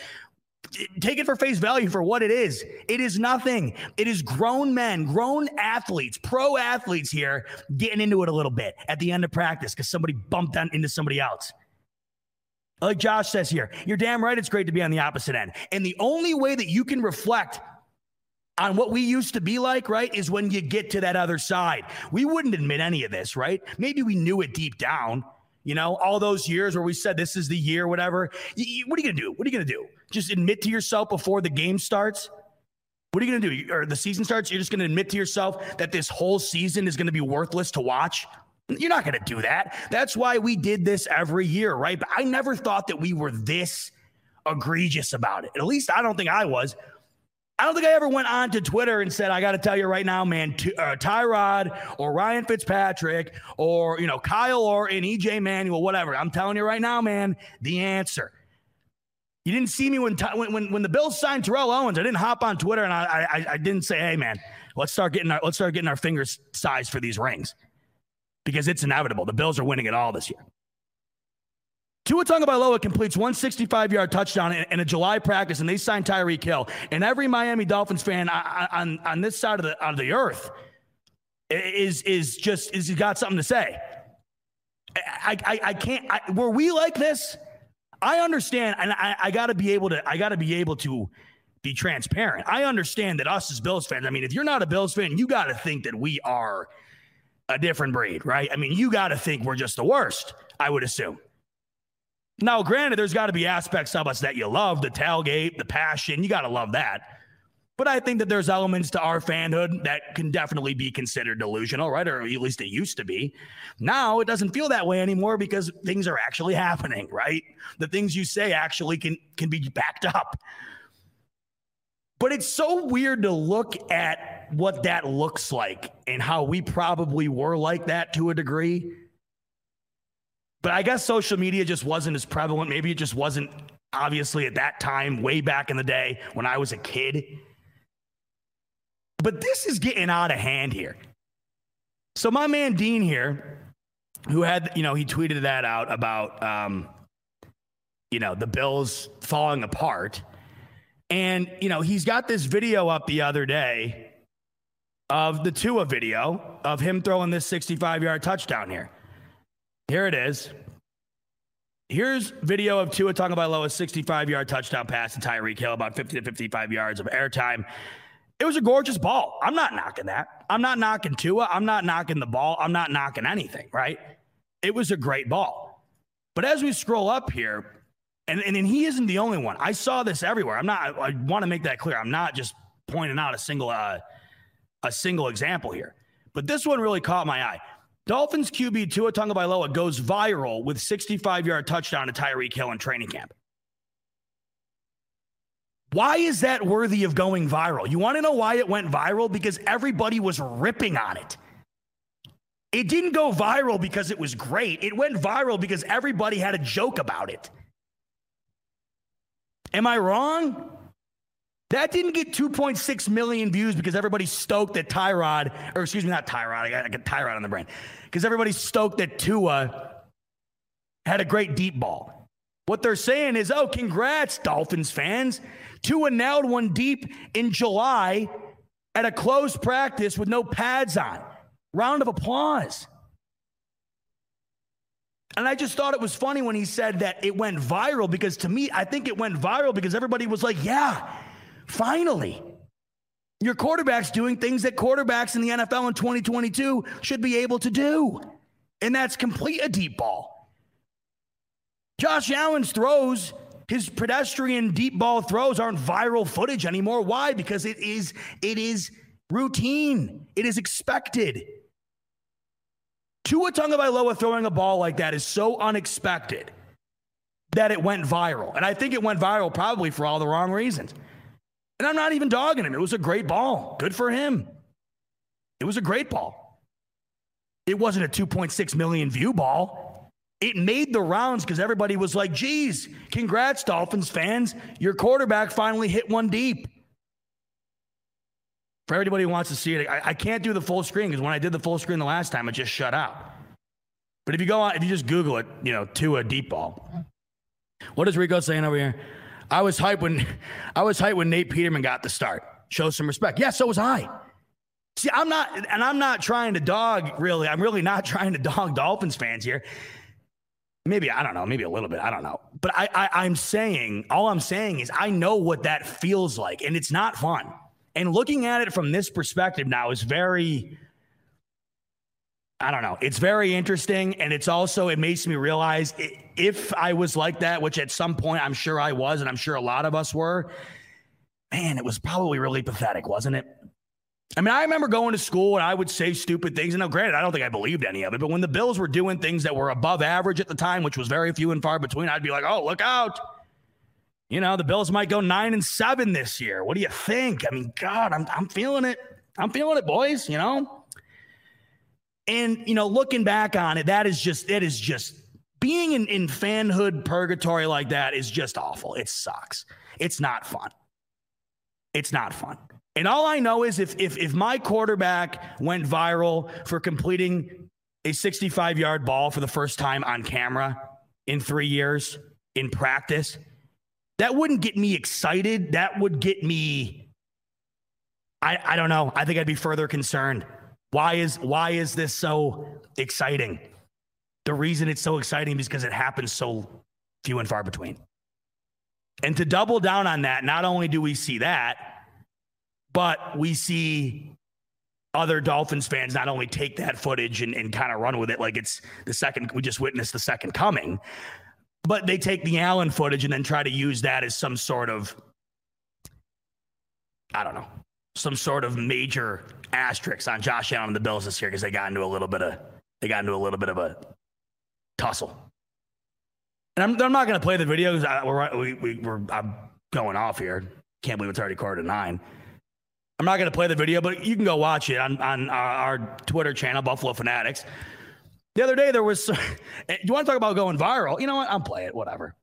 take it for face value for what it is. It is nothing. It is grown men, grown athletes, pro athletes here getting into it a little bit at the end of practice because somebody bumped into somebody else. Like Josh says here, you're damn right it's great to be on the opposite end. And the only way that you can reflect on what we used to be like, right, is when you get to that other side. We wouldn't admit any of this, right? Maybe we knew it deep down, you know, all those years where we said this is the year, whatever. what are you going to do? What are you going to do? Just admit to yourself before the game starts? What are you going to do? Or the season starts, you're just going to admit to yourself that this whole season is going to be worthless to watch? You're not going to do that. That's why we did this every year, right? But I never thought that we were this egregious about it. At least I don't think I was. I don't think I ever went on to Twitter and said, I got to tell you right now, man, t- uh, Tyrod or Ryan Fitzpatrick or, you know, Kyle Orton EJ Manuel, whatever. I'm telling you right now, man, the answer. You didn't see me when, when, when, when the Bills signed Terrell Owens. I didn't hop on Twitter and I, I, I didn't say, hey, man, let's start getting our, let's start getting our fingers sized for these rings because it's inevitable. The Bills are winning it all this year. Tua Tagovailoa completes one 65-yard touchdown in, in, a July practice, and they signed Tyreek Hill. And every Miami Dolphins fan on, on, this side of the of the earth is is just is got something to say. I I, I can't. I, were we like this? I understand, and I, I got to be able to. I got to be able to be transparent. I understand that us as Bills fans. I mean, if you're not a Bills fan, you got to think that we are a different breed, right? I mean, you got to think we're just the worst. I would assume. Now, granted, there's got to be aspects of us that you love the tailgate, the passion. You got to love that. But I think that there's elements to our fanhood that can definitely be considered delusional, right? Or at least it used to be. Now it doesn't feel that way anymore because things are actually happening, right? The things you say actually can can be backed up. But it's so weird to look at what that looks like and how we probably were like that to a degree but I guess social media just wasn't as prevalent. Maybe it just wasn't obviously at that time, way back in the day when I was a kid. But this is getting out of hand here. So my man Dean here, who had, you know, he tweeted that out about, um, you know, the Bills falling apart. And, you know, he's got this video up the other day of the Tua video of him throwing this 65 yard touchdown here. Here it is. Here's video of Tua Tagovailoa's 65 yard touchdown pass to Tyreek Hill, about 50 to 55 yards of airtime. It was a gorgeous ball. I'm not knocking that. I'm not knocking Tua. I'm not knocking the ball. I'm not knocking anything, right? It was a great ball. But as we scroll up here, and, and, and he isn't the only one. I saw this everywhere. I'm not, I, I want to make that clear. I'm not just pointing out a single, uh, a single example here. But this one really caught my eye. Dolphins QB Tua Tagovailoa goes viral with 65-yard touchdown to Tyreek Hill in training camp. Why is that worthy of going viral? You want to know why it went viral? Because everybody was ripping on it. It didn't go viral because it was great. It went viral because everybody had a joke about it. Am I wrong? That didn't get 2.6 million views because everybody's stoked that Tyrod, or excuse me, not Tyrod, I got, I got Tyrod on the brain, because everybody's stoked that Tua had a great deep ball. What they're saying is, oh, congrats, Dolphins fans. Tua nailed one deep in July at a closed practice with no pads on. Round of applause. And I just thought it was funny when he said that it went viral because to me, I think it went viral because everybody was like, yeah, Finally, your quarterback's doing things that quarterbacks in the NFL in 2022 should be able to do. And that's complete a deep ball. Josh Allen's throws, his pedestrian deep ball throws aren't viral footage anymore. Why? Because it is it is routine. It is expected. Tua Tagovailoa throwing a ball like that is so unexpected that it went viral. And I think it went viral probably for all the wrong reasons. And I'm not even dogging him. It was a great ball. Good for him. It was a great ball. It wasn't a 2.6 million view ball. It made the rounds because everybody was like, geez, congrats, Dolphins fans. Your quarterback finally hit one deep. For everybody who wants to see it, I, I can't do the full screen because when I did the full screen the last time, it just shut out. But if you go on, if you just Google it, you know, Tua deep ball. What is Rico saying over here? I was hyped when I was hyped when Nate Peterman got the start. Show some respect. Yeah, so was I. See, I'm not, and I'm not trying to dog really. I'm really not trying to dog Dolphins fans here. Maybe I don't know, maybe a little bit. I don't know. But I, I I'm saying, all I'm saying is I know what that feels like, and it's not fun. And looking at it from this perspective now is very I don't know. It's very interesting. And it's also, it makes me realize if I was like that, which at some point I'm sure I was, and I'm sure a lot of us were, man, it was probably really pathetic, wasn't it? I mean, I remember going to school and I would say stupid things. And now, granted, I don't think I believed any of it, but when the Bills were doing things that were above average at the time, which was very few and far between, I'd be like, oh, look out. You know, the Bills might go nine and seven this year. What do you think? I mean, God, I'm, I'm feeling it. I'm feeling it, boys, you know? And, you know, looking back on it, that is just, it is just being in, in fanhood purgatory like that is just awful. It sucks. It's not fun. It's not fun. And all I know is if if if my quarterback went viral for completing a 65 yard ball for the first time on camera, in three years in practice, that wouldn't get me excited. That would get me. I, I don't know. I think I'd be further concerned. Why is why is this so exciting? The reason it's so exciting is because it happens so few and far between. And to double down on that, not only do we see that, but we see other Dolphins fans not only take that footage and, and kind of run with it like it's the second, we just witnessed the second coming, but they take the Allen footage and then try to use that as some sort of, I don't know, some sort of major asterisk on Josh Allen and the Bills this year because they got into a little bit of, they got into a little bit of a tussle. And I'm, I'm not going to play the video because we're, we, we, we're, I'm going off here. Can't believe it's already quarter to nine. I'm not going to play the video, but you can go watch it on, on our, our Twitter channel, Buffalo Fanatics. The other day, there was. Eh, you want to talk about going viral? You know what? I'm play it. Whatever.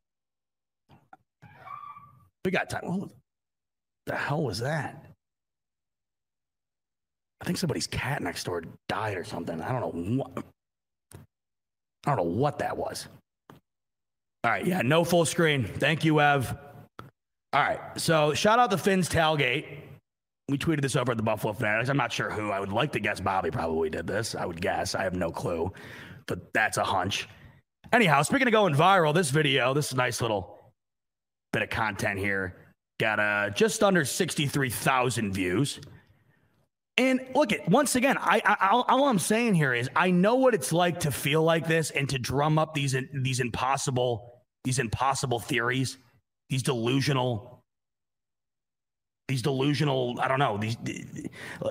We got time. What the hell was that? I think somebody's cat next door died or something. I don't know what. I don't know what that was. All right, yeah, no full screen. Thank you, Ev. All right, so shout out the Fins tailgate. We tweeted this over at the Buffalo Fanatics. I'm not sure who. I would like to guess Bobby probably did this. I would guess. I have no clue, but that's a hunch. Anyhow, speaking of going viral, this video, this nice little bit of content here, got uh, just under 63,000 views. And look at once again, I, I all I'm saying here is I know what it's like to feel like this and to drum up these these impossible these impossible theories, these delusional these delusional I don't know these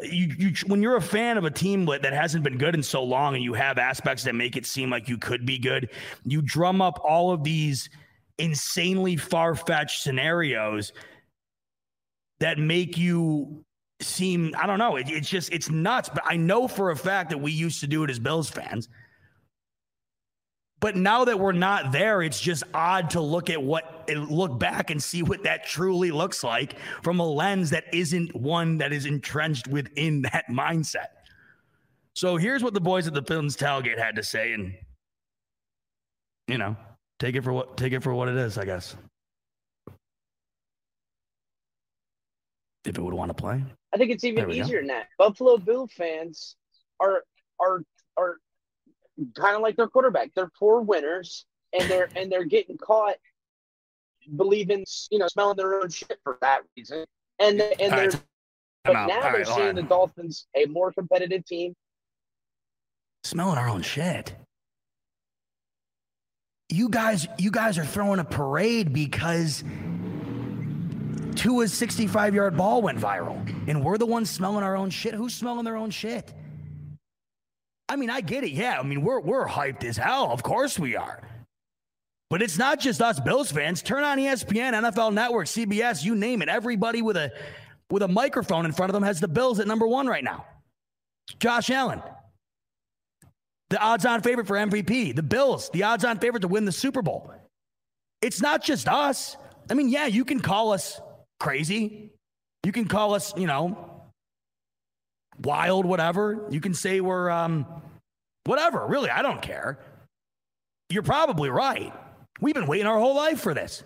you, you when you're a fan of a team that hasn't been good in so long and you have aspects that make it seem like you could be good, you drum up all of these insanely far-fetched scenarios that make you seem I don't know. It, it's just it's nuts. But I know for a fact that we used to do it as Bills fans. But now that we're not there, it's just odd to look at what look back and see what that truly looks like from a lens that isn't one that is entrenched within that mindset. So here's what the boys at the Bills tailgate had to say, and you know, take it for what take it for what it is, I guess. If it would want to play. I think it's even easier go. than that. Buffalo Bill fans are are are kind of like their quarterback. They're poor winners, and they're and they're getting caught believing, you know, smelling their own shit for that reason. And and they're right. but now All they're right, seeing the Dolphins a more competitive team. Smelling our own shit. You guys, you guys are throwing a parade because Tua's 65 yard ball went viral, and we're the ones smelling our own shit. Who's smelling their own shit? I mean, I get it. Yeah, I mean, we're we're hyped as hell. Of course we are. But it's not just us Bills fans. Turn on ESPN, NFL Network, CBS, you name it. Everybody with a with a microphone in front of them has the Bills at number one right now. Josh Allen, the odds-on favorite for MVP. The Bills, the odds-on favorite to win the Super Bowl. It's not just us. I mean, yeah, you can call us crazy. You can call us, you know, wild, whatever. You can say we're, um, whatever. Really, I don't care. You're probably right. We've been waiting our whole life for this,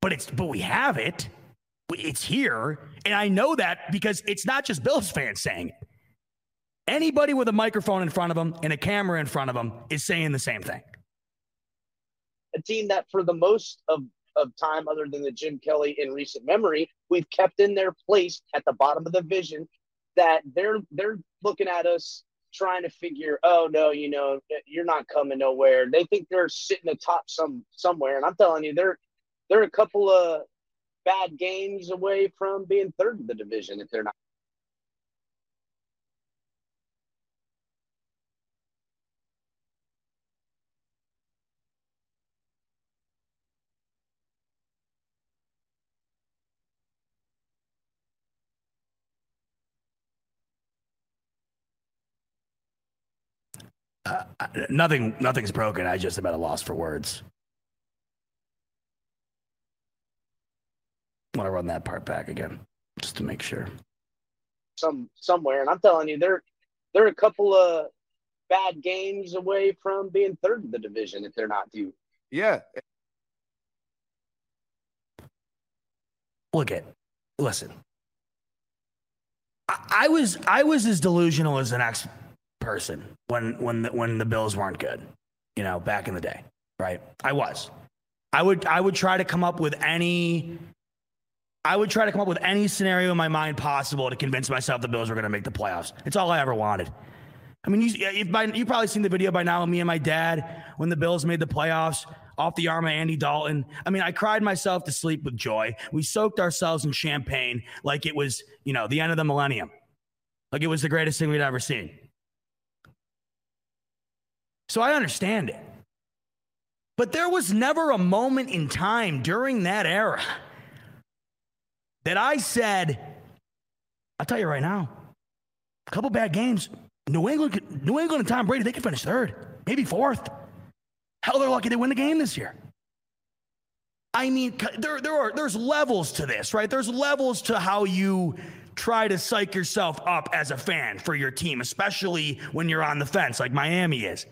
but it's, but we have it. It's here. And I know that because it's not just Bills fans saying it. Anybody with a microphone in front of them and a camera in front of them is saying the same thing. A team that, for the most of of time other than the Jim Kelly in recent memory, we've kept in their place at the bottom of the vision that they're they're looking at us trying to figure, oh no, you know, you're not coming nowhere. They think they're sitting atop some somewhere. And I'm telling you, they're they're a couple of bad games away from being third in the division if they're not nothing, nothing's broken. I just am at a loss for words. Want to run that part back again, just to make sure. Some somewhere, and I'm telling you, they're they're a couple of bad games away from being third in the division if they're not due. Yeah. Look at, listen. I, I was I was as delusional as the next person when when the, when the Bills weren't good, you know, back in the day, right? I was. I would I would try to come up with any I would try to come up with any scenario in my mind possible to convince myself the Bills were going to make the playoffs. It's all I ever wanted. I mean, you, you've probably seen the video by now of me and my dad when the Bills made the playoffs off the arm of Andy Dalton. I mean, I cried myself to sleep with joy. We soaked ourselves in champagne like it was, you know, the end of the millennium, like it was the greatest thing we'd ever seen. So I understand it. But there was never a moment in time during that era that I said, I'll tell you right now, a couple bad games, New England, New England and Tom Brady, they could finish third, maybe fourth. Hell, they're lucky they win the game this year. I mean, there, there are there's levels to this, right? There's levels to how you try to psych yourself up as a fan for your team, especially when you're on the fence like Miami is.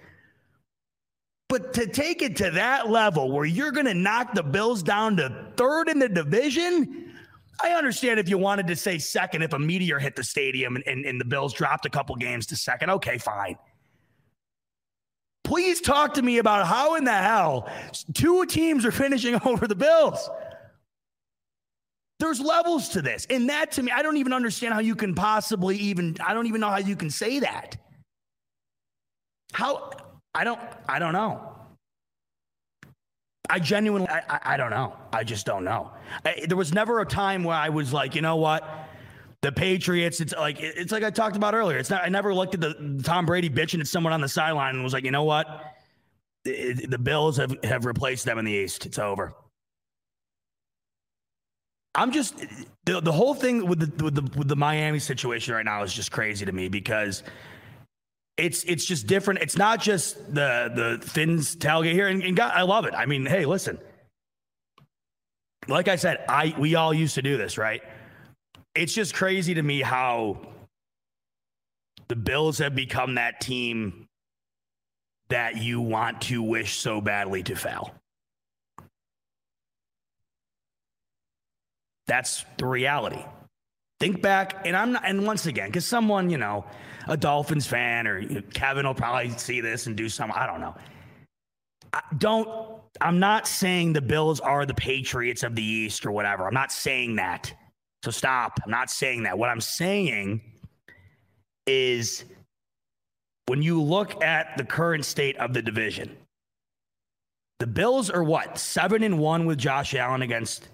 But to take it to that level where you're going to knock the Bills down to third in the division, I understand if you wanted to say second if a meteor hit the stadium and, and, and the Bills dropped a couple games to second. Okay, fine. Please talk to me about how in the hell two teams are finishing over the Bills. There's levels to this. And that to me, I don't even understand how you can possibly even, I don't even know how you can say that. How, I don't, I don't know. I genuinely, I, I, I, don't know. I just don't know. I, there was never a time where I was like, you know what? The Patriots, it's like it's like I talked about earlier. It's not. I never looked at the Tom Brady bitching at someone on the sideline and was like, you know what? The, the Bills have have replaced them in the East. It's over. I'm just the, the whole thing with the, with the with the Miami situation right now is just crazy to me because it's it's just different. It's not just the the Fins tailgate here, and, and God, I love it. I mean, hey, listen, like I said, I we all used to do this, right? It's just crazy to me how the Bills have become that team that you want to wish so badly to fail. That's the reality. Think back, and I'm not, and once again, because someone, you know, a Dolphins fan or you know, Kevin will probably see this and do some, I don't know. I don't, I'm not saying the Bills are the Patriots of the East or whatever. I'm not saying that. So stop. I'm not saying that. What I'm saying is when you look at the current state of the division, the Bills are what? Seven and one with Josh Allen against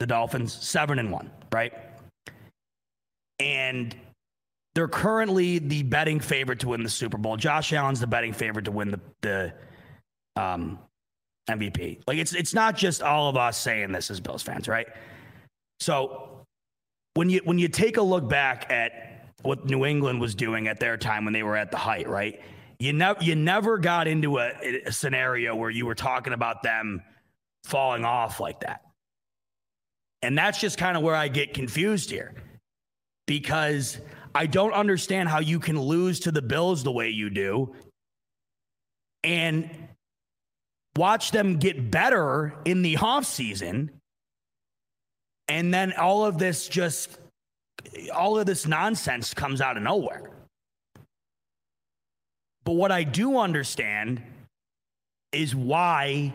the Dolphins. Seven and one, right? And they're currently the betting favorite to win the Super Bowl. Josh Allen's the betting favorite to win the the um, MVP. Like it's it's not just all of us saying this as Bills fans, right? So when you when you take a look back at what New England was doing at their time when they were at the height, right? You never you never got into a, a scenario where you were talking about them falling off like that. And that's just kind of where I get confused here. Because I don't understand how you can lose to the Bills the way you do and watch them get better in the offseason. And then all of this just, all of this nonsense comes out of nowhere. But what I do understand is why,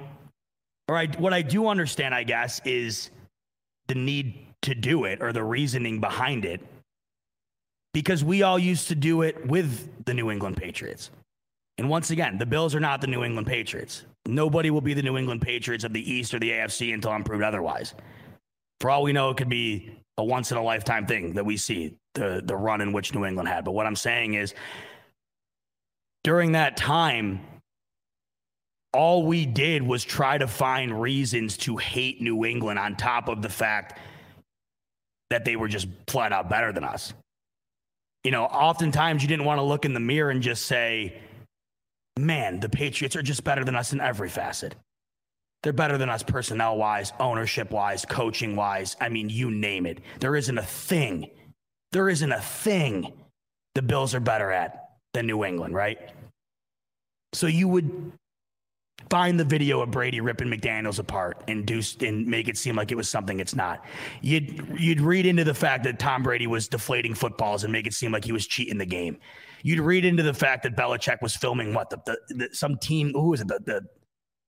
or I, what I do understand, I guess, is the need to do it or the reasoning behind it because we all used to do it with the New England Patriots. And once again, the Bills are not the New England Patriots. Nobody will be the New England Patriots of the East or the AFC until I'm proved otherwise. For all we know, it could be a once in a lifetime thing that we see the, the run in which New England had. But what I'm saying is, during that time, all we did was try to find reasons to hate New England on top of the fact that they were just flat out better than us you know, oftentimes you didn't want to look in the mirror and just say, man, the Patriots are just better than us in every facet. They're better than us personnel wise, ownership wise, coaching wise. I mean, you name it. There isn't a thing, there isn't a thing the Bills are better at than New England, right? So you would find the video of Brady ripping McDaniels apart and do and make it seem like it was something it's not. You'd you'd read into the fact that Tom Brady was deflating footballs and make it seem like he was cheating the game. You'd read into the fact that Belichick was filming what the, the, the some team who was it the, the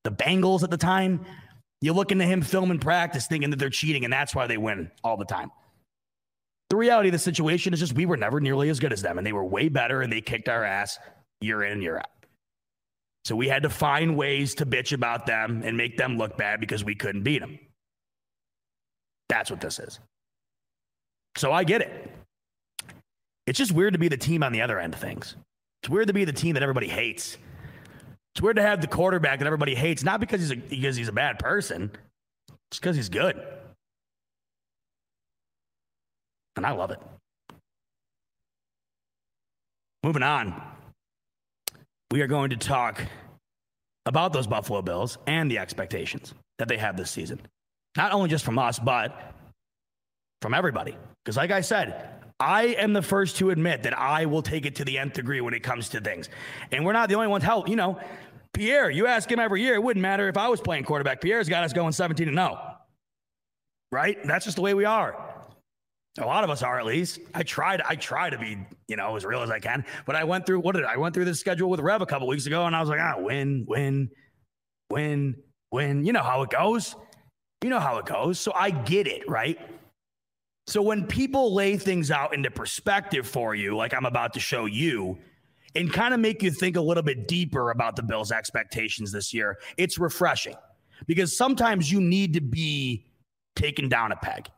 the Bengals at the time. You look into him filming practice, thinking that they're cheating, and that's why they win all the time. The reality of the situation is just we were never nearly as good as them, and they were way better, and they kicked our ass year in and year out. So we had to find ways to bitch about them and make them look bad because we couldn't beat them. That's what this is. So I get it. It's just weird to be the team on the other end of things. It's weird to be the team that everybody hates. It's weird to have the quarterback that everybody hates, not because he's a, because he's a bad person, it's because he's good. And I love it. Moving on, we are going to talk about those Buffalo Bills and the expectations that they have this season. Not only just from us, but from everybody. Because, like I said, I am the first to admit that I will take it to the nth degree when it comes to things. And we're not the only ones. Hell, you know, Pierre, you ask him every year, it wouldn't matter if I was playing quarterback. Pierre's got us going 17 and 0. Right? That's just the way we are. A lot of us are at least. I tried. I try to be, you know, as real as I can. But I went through what did I went through this schedule with Rev a couple weeks ago, and I was like, ah, win, win, win, win. You know how it goes. You know how it goes. So I get it, right? So when people lay things out into perspective for you, like I'm about to show you, and kind of make you think a little bit deeper about the Bills' expectations this year, it's refreshing because sometimes you need to be taken down a peg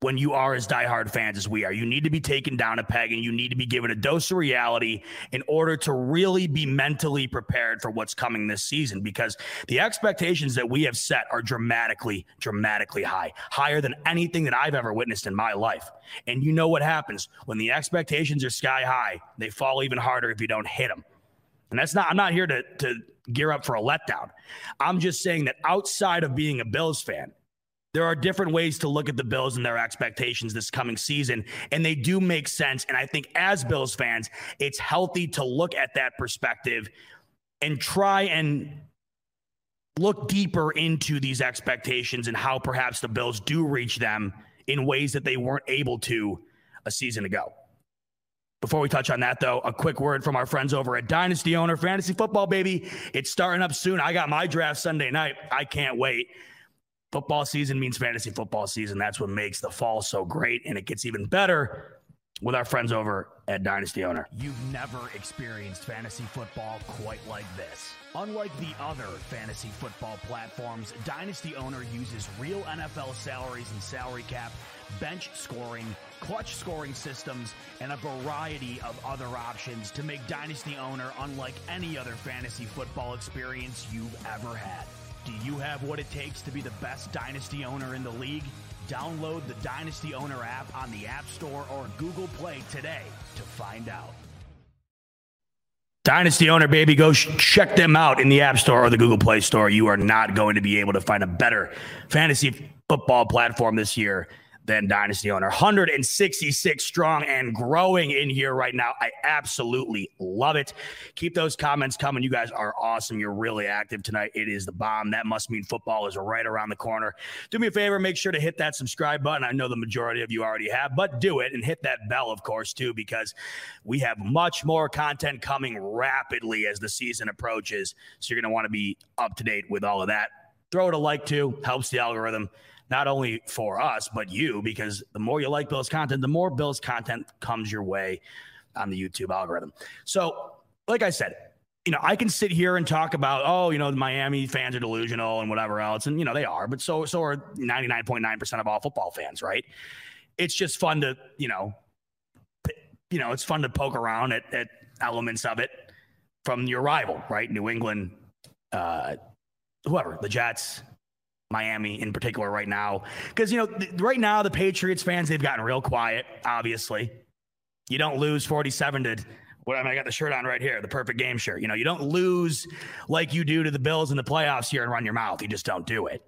when you are as diehard fans as we are. You need to be taken down a peg and you need to be given a dose of reality in order to really be mentally prepared for what's coming this season because the expectations that we have set are dramatically, dramatically high, higher than anything that I've ever witnessed in my life. And you know what happens when the expectations are sky high, they fall even harder if you don't hit them. And that's not, I'm not here to, to gear up for a letdown. I'm just saying that outside of being a Bills fan, there are different ways to look at the Bills and their expectations this coming season, and they do make sense. And I think as Bills fans, it's healthy to look at that perspective and try and look deeper into these expectations and how perhaps the Bills do reach them in ways that they weren't able to a season ago. Before we touch on that, though, a quick word from our friends over at Dynasty Owner Fantasy Football, baby. It's starting up soon. I got my draft Sunday night. I can't wait. Football season means fantasy football season. That's what makes the fall so great. And it gets even better with our friends over at Dynasty Owner. You've never experienced fantasy football quite like this. Unlike the other fantasy football platforms, Dynasty Owner uses real NFL salaries and salary cap, bench scoring, clutch scoring systems, and a variety of other options to make Dynasty Owner unlike any other fantasy football experience you've ever had. Do you have what it takes to be the best Dynasty owner in the league? Download the Dynasty Owner app on the App Store or Google Play today to find out. Dynasty Owner, baby, go sh- check them out in the App Store or the Google Play Store. You are not going to be able to find a better fantasy football platform this year than Dynasty Owner. 166 strong and growing in here right now. I absolutely love it. Keep those comments coming. You guys are awesome. You're really active tonight. It is the bomb. That must mean football is right around the corner. Do me a favor, make sure to hit that subscribe button. I know the majority of you already have, but do it and hit that bell, of course, too, because we have much more content coming rapidly as the season approaches. So you're going to want to be up to date with all of that. Throw it a like too, helps the algorithm not only for us, but you, because the more you like Bill's content, the more Bill's content comes your way on the YouTube algorithm. So, like I said, you know, I can sit here and talk about, oh, you know, the Miami fans are delusional and whatever else. And, you know, they are, but so, so are 99.9% of all football fans, right? It's just fun to, you know, you know, it's fun to poke around at, at elements of it from your rival, right? New England, uh, whoever, the Jets, Miami in particular right now. Because, you know, th- right now, the Patriots fans, they've gotten real quiet, obviously. You don't lose 47 to what I, mean, I got the shirt on right here, the perfect game shirt. You know, you don't lose like you do to the Bills in the playoffs here and run your mouth. You just don't do it.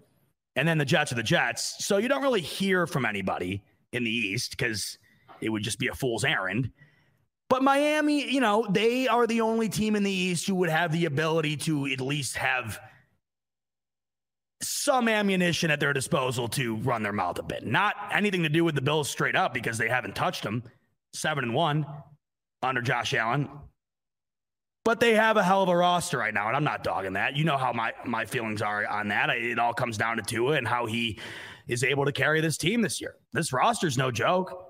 And then the Jets are the Jets. So you don't really hear from anybody in the East because it would just be a fool's errand. But Miami, you know, they are the only team in the East who would have the ability to at least have some ammunition at their disposal to run their mouth a bit. Not anything to do with the Bills straight up because they haven't touched them. Seven and one under Josh Allen. But they have a hell of a roster right now, and I'm not dogging that. You know how my my feelings are on that. It all comes down to Tua and how he is able to carry this team this year. This roster's no joke.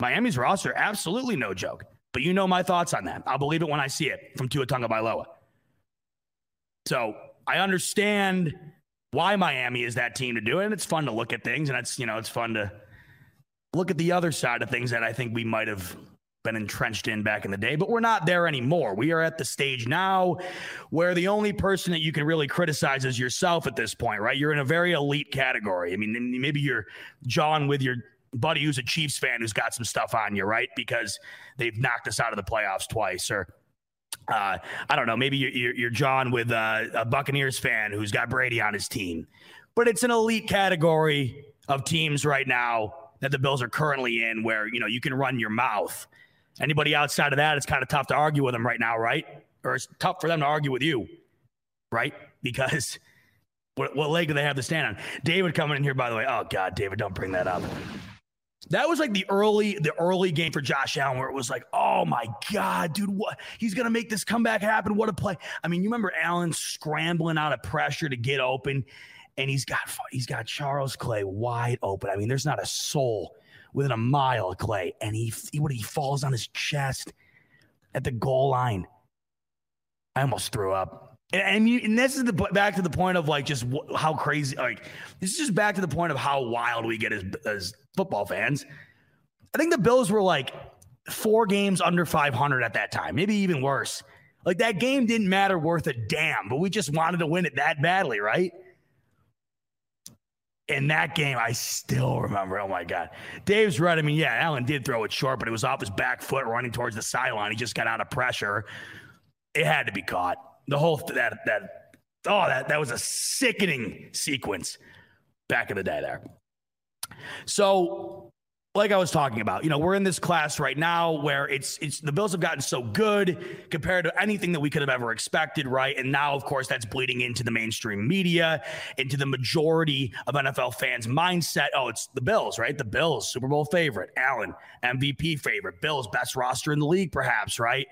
Miami's roster, absolutely no joke. But you know my thoughts on that. I'll believe it when I see it from Tua Tagovailoa. So I understand why Miami is that team to do it. And it's fun to look at things. And it's, you know, it's fun to look at the other side of things that I think we might have been entrenched in back in the day, but we're not there anymore. We are at the stage now where the only person that you can really criticize is yourself at this point, right? You're in a very elite category. I mean, maybe you're John with your buddy who's a Chiefs fan who's got some stuff on you, right? Because they've knocked us out of the playoffs twice, or uh, I don't know, maybe you're, you're John with a, a Buccaneers fan who's got Brady on his team. But it's an elite category of teams right now that the Bills are currently in where, you know, you can run your mouth. Anybody outside of that, it's kind of tough to argue with them right now, right? Or it's tough for them to argue with you, right? Because what, what leg do they have to stand on? David coming in here, by the way. Oh, God, David, don't bring that up. That was like the early the early game for Josh Allen where it was like, oh my God, dude, what he's gonna make this comeback happen. What a play. I mean, you remember Allen scrambling out of pressure to get open, and he's got he's got Charles Clay wide open. I mean, there's not a soul within a mile of Clay, and he he, what, he falls on his chest at the goal line. I almost threw up. And, mean, and this is the back to the point of like just how crazy. Like this is just back to the point of how wild we get as as football fans. I think the Bills were like four games under 500 at that time, maybe even worse. Like that game didn't matter worth a damn, but we just wanted to win it that badly, right? In that game, I still remember. Oh my God. Dave's right. I mean, yeah, Allen did throw it short, but it was off his back foot running towards the sideline. He just got out of pressure. It had to be caught the whole that that oh that that was a sickening sequence back in the day there. So like I was talking about, you know, we're in this class right now where it's it's the Bills have gotten so good compared to anything that we could have ever expected, right? And now, of course, that's bleeding into the mainstream media, into the majority of NFL fans' mindset. Oh, it's the Bills, right? The Bills, Super Bowl favorite, Allen, MVP favorite, Bills best roster in the league, perhaps, right?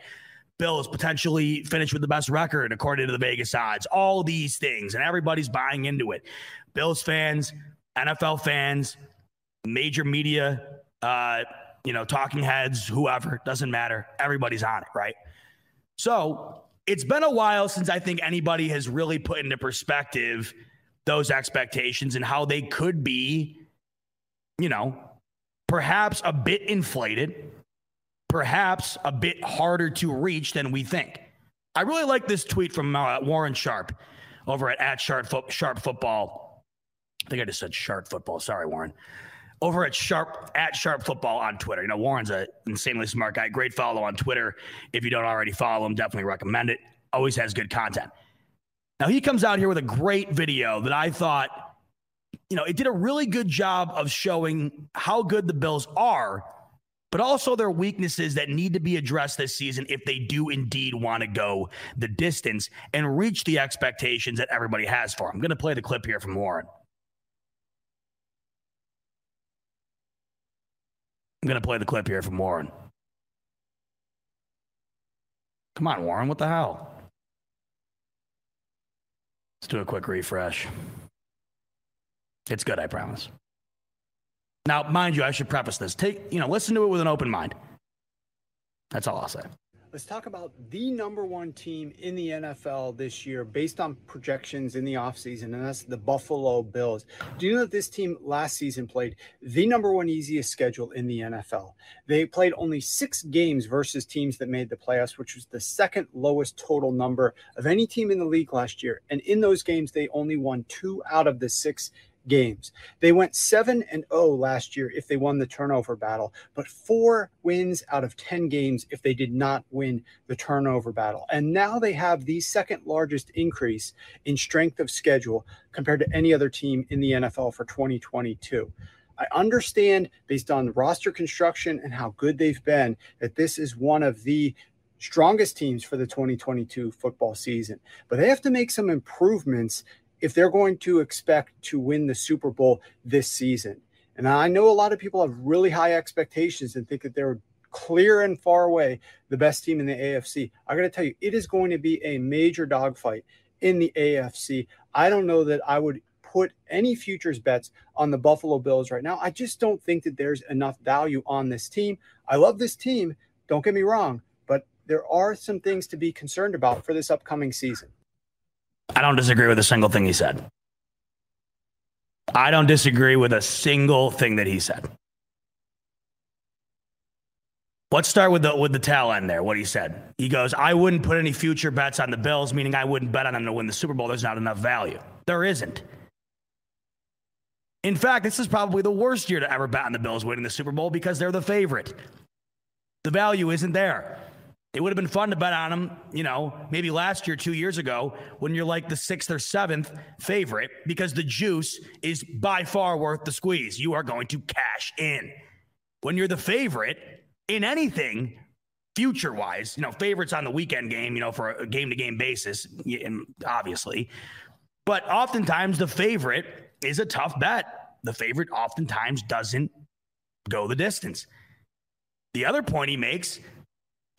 Bills potentially finish with the best record according to the Vegas odds. All these things, and everybody's buying into it. Bills fans, NFL fans, major media, uh, you know, talking heads, whoever, doesn't matter. Everybody's on it, right? So it's been a while since I think anybody has really put into perspective those expectations and how they could be, you know, perhaps a bit inflated perhaps a bit harder to reach than we think. I really like this tweet from uh, Warren Sharp over at, at Sharp, Fo- Sharp Football. I think I just said Sharp Football. Sorry, Warren. Over at Sharp at Sharp Football on Twitter. You know, Warren's an insanely smart guy. Great follow on Twitter. If you don't already follow him, definitely recommend it. Always has good content. Now he comes out here with a great video that I thought, you know, it did a really good job of showing how good the Bills are but also their weaknesses that need to be addressed this season if they do indeed want to go the distance and reach the expectations that everybody has for them. I'm going to play the clip here from Warren. I'm going to play the clip here from Warren. Come on, Warren, what the hell? Let's do a quick refresh. It's good, I promise. Now, mind you, I should preface this. Take, you know, listen to it with an open mind. That's all I'll say. Let's talk about the number one team in the NFL this year based on projections in the offseason, and that's the Buffalo Bills. Do you know that this team last season played the number one easiest schedule in the NFL? They played only six games versus teams that made the playoffs, which was the second lowest total number of any team in the league last year. And in those games, they only won two out of the six games. They went 7 and 0 last year if they won the turnover battle, but 4 wins out of 10 games if they did not win the turnover battle. And now they have the second largest increase in strength of schedule compared to any other team in the NFL for 2022. I understand based on roster construction and how good they've been that this is one of the strongest teams for the 2022 football season. But they have to make some improvements if they're going to expect to win the Super Bowl this season. And I know a lot of people have really high expectations and think that they're clear and far away the best team in the AFC. I got to tell you, it is going to be a major dogfight in the AFC. I don't know that I would put any futures bets on the Buffalo Bills right now. I just don't think that there's enough value on this team. I love this team, don't get me wrong, but there are some things to be concerned about for this upcoming season. I don't disagree with a single thing he said. I don't disagree with a single thing that he said. Let's start with the with the tail end there. What he said. He goes, "I wouldn't put any future bets on the Bills, meaning I wouldn't bet on them to win the Super Bowl. There's not enough value. There isn't. In fact, this is probably the worst year to ever bet on the Bills winning the Super Bowl because they're the favorite. The value isn't there. It would have been fun to bet on them, you know, maybe last year, two years ago, when you're like the sixth or seventh favorite, because the juice is by far worth the squeeze. You are going to cash in. When you're the favorite in anything, future wise, you know, favorites on the weekend game, you know, for a game to game basis, obviously. But oftentimes the favorite is a tough bet. The favorite oftentimes doesn't go the distance. The other point he makes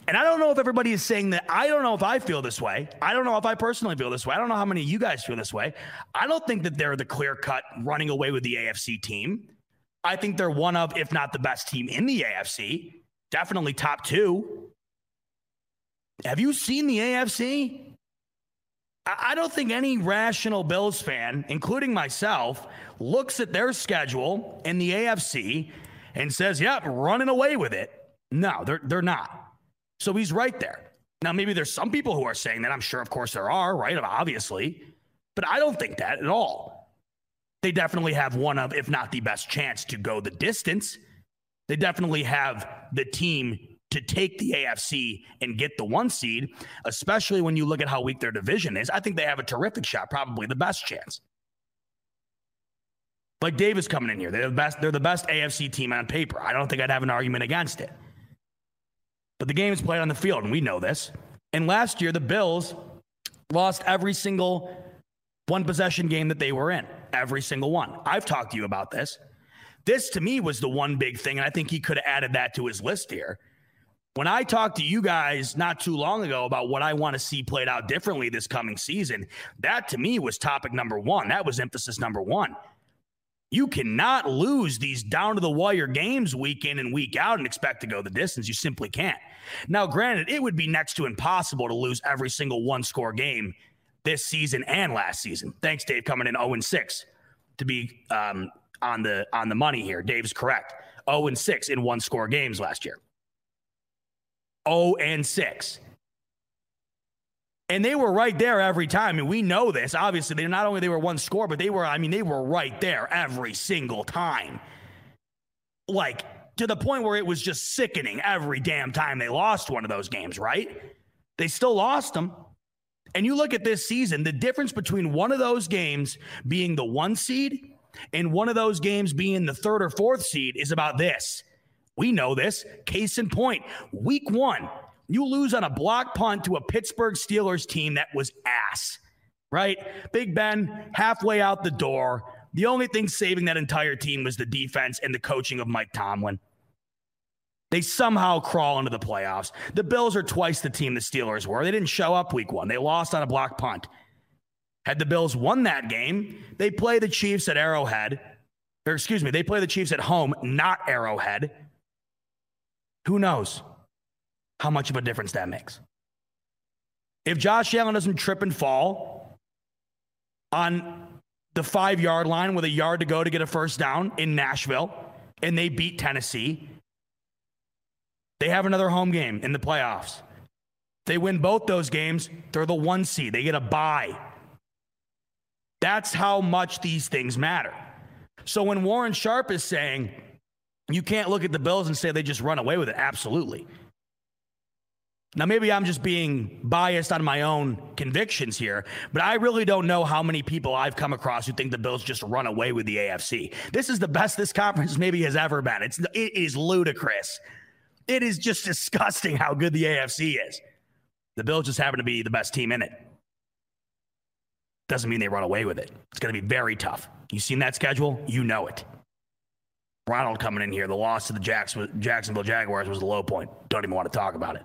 and I don't know if everybody is saying that. I don't know if I feel this way. I don't know if I personally feel this way. I don't know how many of you guys feel this way. I don't think that they're the clear cut running away with the AFC team. I think they're one of, if not the best team in the AFC, definitely top two. Have you seen the AFC? I don't think any rational Bills fan, including myself, looks at their schedule in the AFC and says, yep, running away with it. No, they're, they're not. So he's right there. Now, maybe there's some people who are saying that. I'm sure, of course, there are, right? Obviously. But I don't think that at all. They definitely have one of, if not the best chance to go the distance. They definitely have the team to take the AFC and get the one seed, especially when you look at how weak their division is. I think they have a terrific shot, probably the best chance. Like Davis coming in here, they're the best. They're the best AFC team on paper. I don't think I'd have an argument against it. But the game is played on the field, and we know this. And last year, the Bills lost every single one possession game that they were in, every single one. I've talked to you about this. This to me was the one big thing, and I think he could have added that to his list here. When I talked to you guys not too long ago about what I want to see played out differently this coming season, that to me was topic number one. That was emphasis number one. You cannot lose these down to the wire games week in and week out and expect to go the distance. You simply can't. Now, granted, it would be next to impossible to lose every single one score game this season and last season. Thanks, Dave, coming in 0 6 to be um, on the on the money here. Dave's correct. 0 6 in one score games last year. 0 and 6. And they were right there every time. And we know this. Obviously, they not only they were one score, but they were, I mean, they were right there every single time. Like to the point where it was just sickening every damn time they lost one of those games, right? They still lost them. And you look at this season, the difference between one of those games being the one seed and one of those games being the third or fourth seed is about this. We know this. Case in point, week one, you lose on a block punt to a Pittsburgh Steelers team that was ass, right? Big Ben halfway out the door. The only thing saving that entire team was the defense and the coaching of Mike Tomlin. They somehow crawl into the playoffs. The Bills are twice the team the Steelers were. They didn't show up week one, they lost on a block punt. Had the Bills won that game, they play the Chiefs at Arrowhead. Or excuse me, they play the Chiefs at home, not Arrowhead. Who knows? how much of a difference that makes. If Josh Allen doesn't trip and fall on the five yard line with a yard to go to get a first down in Nashville and they beat Tennessee, they have another home game in the playoffs. They win both those games, they're the one seed. They get a bye. That's how much these things matter. So when Warren Sharp is saying, you can't look at the Bills and say they just run away with it, absolutely. Now, maybe I'm just being biased on my own convictions here, but I really don't know how many people I've come across who think the Bills just run away with the AFC. This is the best this conference maybe has ever been. It's it is ludicrous. It is just disgusting how good the AFC is. The Bills just happen to be the best team in it. Doesn't mean they run away with it. It's going to be very tough. You seen that schedule? You know it. Ronald coming in here, the loss to the Jacksonville Jaguars was the low point. Don't even want to talk about it.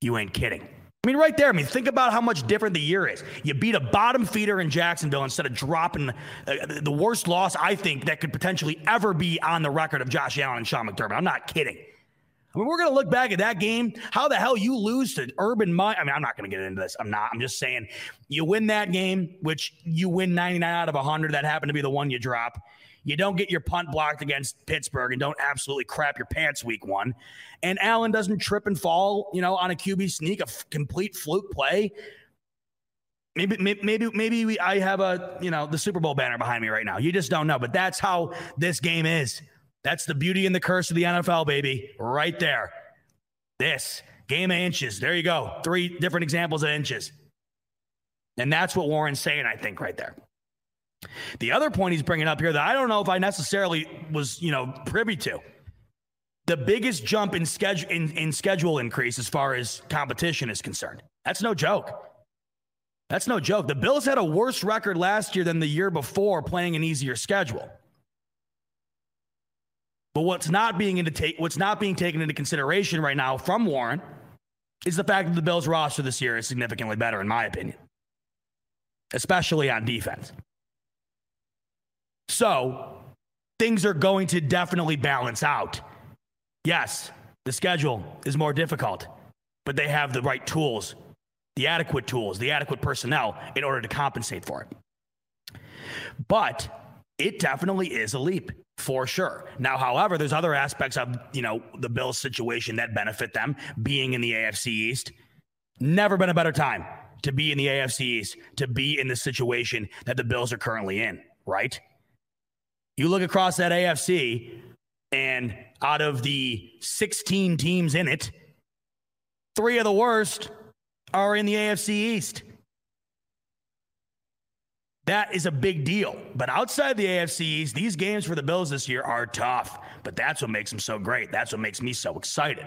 You ain't kidding. I mean, right there. I mean, think about how much different the year is. You beat a bottom feeder in Jacksonville instead of dropping uh, the worst loss I think that could potentially ever be on the record of Josh Allen and Sean McDermott. I'm not kidding. I mean, we're going to look back at that game. How the hell you lose to Urban Meyer? I mean, I'm not going to get into this. I'm not. I'm just saying you win that game, which you win 99 out of 100. That happened to be the one you drop. You don't get your punt blocked against Pittsburgh and don't absolutely crap your pants week one. And Allen doesn't trip and fall, you know, on a QB sneak, a f- complete fluke play. Maybe, maybe, maybe we, I have a, you know, the Super Bowl banner behind me right now. You just don't know, but that's how this game is. That's the beauty and the curse of the NFL, baby, right there. This game of inches. There you go. Three different examples of inches. And that's what Warren's saying, I think, right there. The other point he's bringing up here that I don't know if I necessarily was, you know, privy to. The biggest jump in schedule in, in schedule increase as far as competition is concerned. That's no joke. That's no joke. The Bills had a worse record last year than the year before playing an easier schedule. But what's not being into take what's not being taken into consideration right now from Warren is the fact that the Bills roster this year is significantly better, in my opinion. Especially on defense. So things are going to definitely balance out. Yes, the schedule is more difficult, but they have the right tools, the adequate tools, the adequate personnel in order to compensate for it. But it definitely is a leap for sure. Now, however, there's other aspects of, you know, the Bills situation that benefit them being in the AFC East. Never been a better time to be in the AFC East, to be in the situation that the Bills are currently in, right? You look across that AFC, and out of the 16 teams in it, three of the worst are in the AFC East. That is a big deal. But outside the AFC East, these games for the Bills this year are tough. But that's what makes them so great. That's what makes me so excited.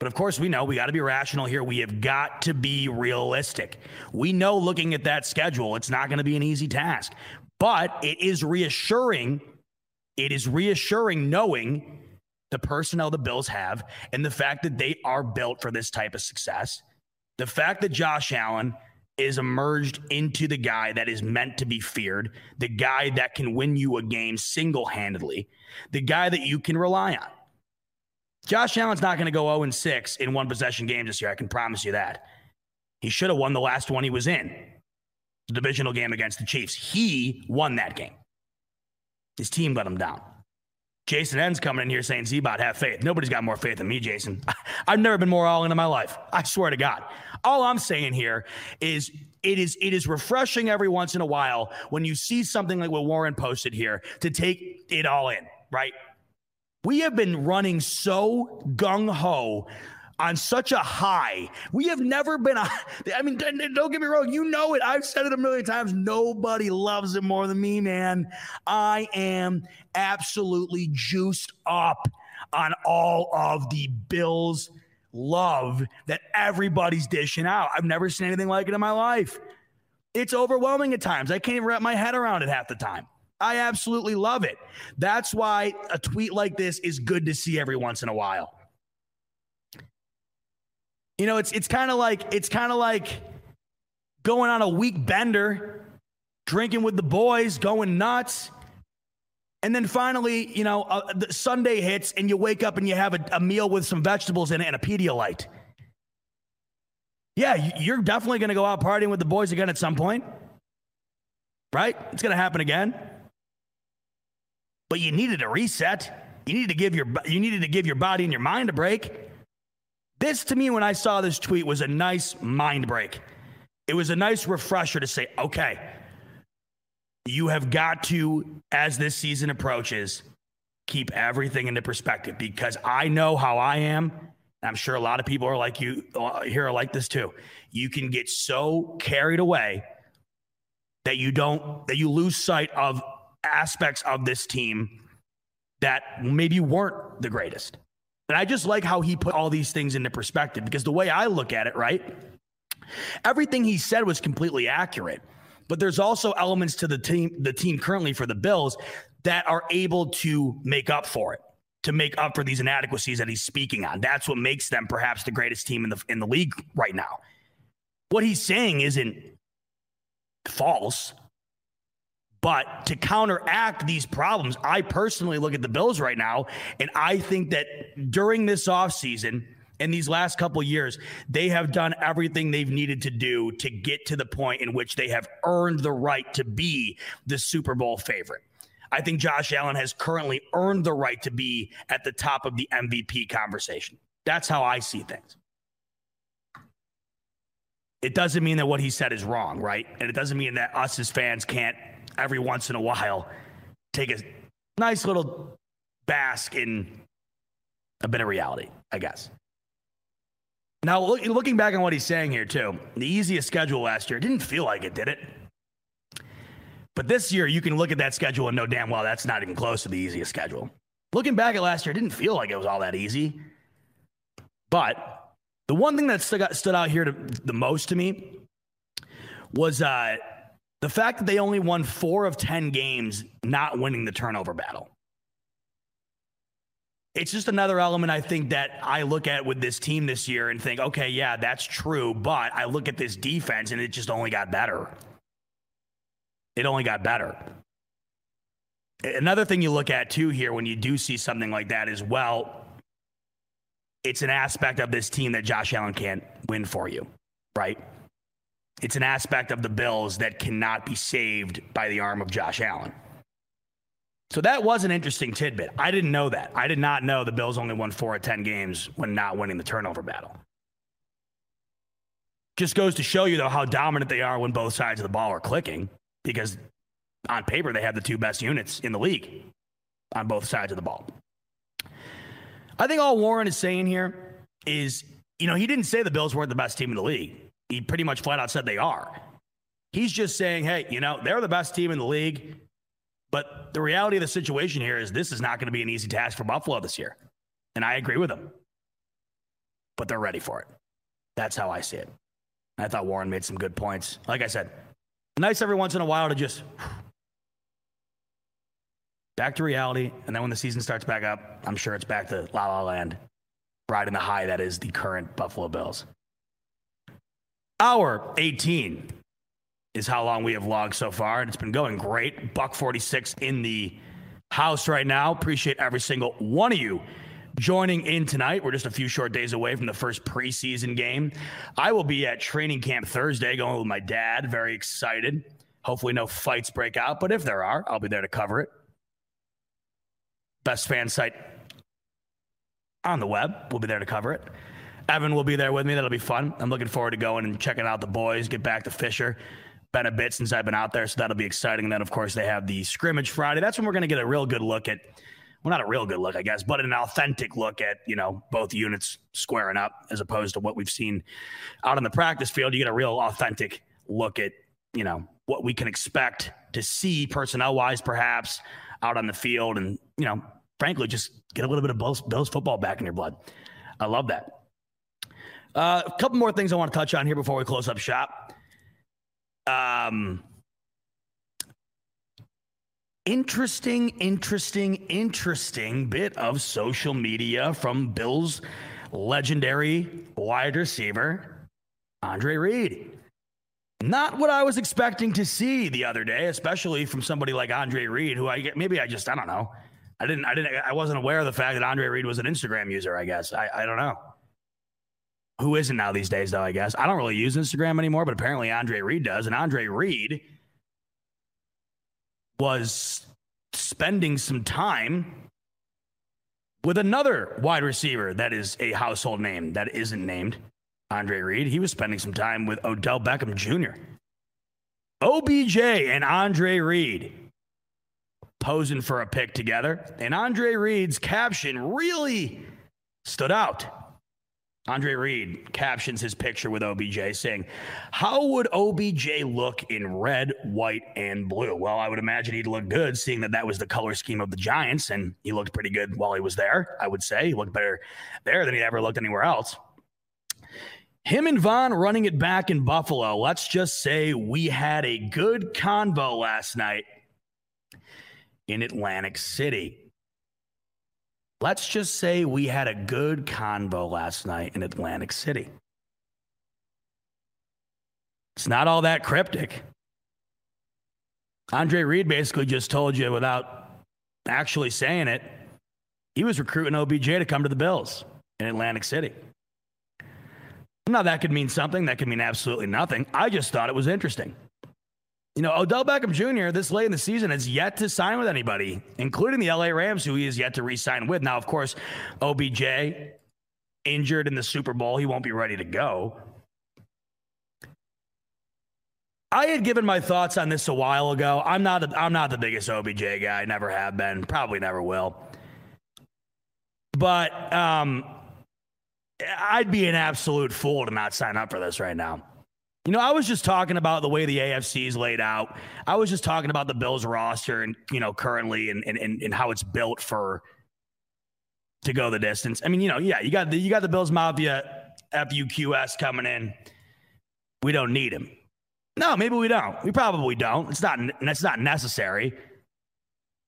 But of course, we know we got to be rational here. We have got to be realistic. We know looking at that schedule, it's not going to be an easy task. But it is reassuring. It is reassuring knowing the personnel the Bills have and the fact that they are built for this type of success. The fact that Josh Allen is emerged into the guy that is meant to be feared, the guy that can win you a game single handedly, the guy that you can rely on. Josh Allen's not going to go 0 6 in one possession games this year. I can promise you that. He should have won the last one he was in the divisional game against the Chiefs. He won that game. His team let him down. Jason Ends coming in here saying, Z-Bot, have faith. Nobody's got more faith than me, Jason. I've never been more all in in my life. I swear to God. All I'm saying here is it is it is refreshing every once in a while when you see something like what Warren posted here to take it all in, right? We have been running so gung ho on such a high. We have never been, a, I mean, don't get me wrong. You know it. I've said it a million times. Nobody loves it more than me, man. I am absolutely juiced up on all of the Bills love that everybody's dishing out. I've never seen anything like it in my life. It's overwhelming at times. I can't even wrap my head around it half the time. I absolutely love it. That's why a tweet like this is good to see every once in a while. You know, it's it's kind of like it's kind of like going on a week bender, drinking with the boys, going nuts. And then finally, you know, uh, Sunday hits and you wake up and you have a, a meal with some vegetables in it and a Pedialyte. Yeah, you're definitely going to go out partying with the boys again at some point. Right? It's going to happen again. But you needed a reset. You needed to give your you needed to give your body and your mind a break. This to me, when I saw this tweet, was a nice mind break. It was a nice refresher to say, okay, you have got to, as this season approaches, keep everything into perspective because I know how I am. I'm sure a lot of people are like you uh, here are like this too. You can get so carried away that you don't that you lose sight of aspects of this team that maybe weren't the greatest. And I just like how he put all these things into perspective because the way I look at it, right? Everything he said was completely accurate. But there's also elements to the team, the team currently for the Bills that are able to make up for it, to make up for these inadequacies that he's speaking on. That's what makes them perhaps the greatest team in the in the league right now. What he's saying isn't false. But to counteract these problems, I personally look at the Bills right now, and I think that during this offseason, in these last couple years, they have done everything they've needed to do to get to the point in which they have earned the right to be the Super Bowl favorite. I think Josh Allen has currently earned the right to be at the top of the MVP conversation. That's how I see things. It doesn't mean that what he said is wrong, right? And it doesn't mean that us as fans can't every once in a while take a nice little bask in a bit of reality, I guess. Now, look, looking back on what he's saying here, too, the easiest schedule last year didn't feel like it, did it? But this year, you can look at that schedule and know damn well that's not even close to the easiest schedule. Looking back at last year, it didn't feel like it was all that easy. But the one thing that stood out, stood out here to, the most to me was uh, the fact that they only won four of 10 games not winning the turnover battle it's just another element I think that I look at with this team this year and think, okay, yeah, that's true. But I look at this defense and it just only got better. It only got better. Another thing you look at too here when you do see something like that is well, it's an aspect of this team that Josh Allen can't win for you, right? It's an aspect of the Bills that cannot be saved by the arm of Josh Allen. So that was an interesting tidbit. I didn't know that. I did not know the Bills only won four of 10 games when not winning the turnover battle. Just goes to show you, though, how dominant they are when both sides of the ball are clicking because on paper, they have the two best units in the league on both sides of the ball. I think all Warren is saying here is, you know, he didn't say the Bills weren't the best team in the league. He pretty much flat out said they are. He's just saying, hey, you know, they're the best team in the league. But the reality of the situation here is this is not going to be an easy task for Buffalo this year. And I agree with him. But they're ready for it. That's how I see it. I thought Warren made some good points. Like I said, nice every once in a while to just back to reality. And then when the season starts back up, I'm sure it's back to La La Land, riding the high that is the current Buffalo Bills. Hour 18 is how long we have logged so far, and it's been going great. Buck 46 in the house right now. Appreciate every single one of you joining in tonight. We're just a few short days away from the first preseason game. I will be at training camp Thursday going with my dad. Very excited. Hopefully, no fights break out, but if there are, I'll be there to cover it. Best fan site on the web. We'll be there to cover it. Evan will be there with me. That'll be fun. I'm looking forward to going and checking out the boys, get back to Fisher been a bit since I've been out there, so that'll be exciting. And then, of course, they have the scrimmage Friday. That's when we're going to get a real good look at, well, not a real good look, I guess, but an authentic look at, you know, both units squaring up as opposed to what we've seen out on the practice field. You get a real authentic look at, you know, what we can expect to see personnel wise, perhaps out on the field. And, you know, frankly, just get a little bit of Bills, football back in your blood. I love that. Uh, a couple more things I want to touch on here before we close up shop um, interesting, interesting, interesting bit of social media from Bill's legendary wide receiver, Andre Reed. Not what I was expecting to see the other day, especially from somebody like Andre Reed, who I maybe I just I don't know. I didn't I didn't I wasn't aware of the fact that Andre Reed was an Instagram user, I guess. I, I don't know. Who isn't now these days, though, I guess. I don't really use Instagram anymore, but apparently Andre Reed does. And Andre Reed was spending some time with another wide receiver that is a household name that isn't named Andre Reed. He was spending some time with Odell Beckham Jr. OBJ and Andre Reed posing for a pic together. And Andre Reed's caption really stood out. Andre Reed captions his picture with OBJ saying, How would OBJ look in red, white, and blue? Well, I would imagine he'd look good, seeing that that was the color scheme of the Giants, and he looked pretty good while he was there, I would say. He looked better there than he ever looked anywhere else. Him and Von running it back in Buffalo. Let's just say we had a good convo last night in Atlantic City. Let's just say we had a good convo last night in Atlantic City. It's not all that cryptic. Andre Reed basically just told you without actually saying it, he was recruiting OBJ to come to the Bills in Atlantic City. Now, that could mean something, that could mean absolutely nothing. I just thought it was interesting. You know, Odell Beckham Jr., this late in the season, has yet to sign with anybody, including the LA Rams, who he is yet to re sign with. Now, of course, OBJ injured in the Super Bowl. He won't be ready to go. I had given my thoughts on this a while ago. I'm not I'm not the biggest OBJ guy. Never have been. Probably never will. But um, I'd be an absolute fool to not sign up for this right now. You know, I was just talking about the way the AFC is laid out. I was just talking about the Bills roster and, you know, currently and, and, and how it's built for to go the distance. I mean, you know, yeah, you got the, you got the Bills Mafia FUQS coming in. We don't need him. No, maybe we don't. We probably don't. It's not it's not necessary.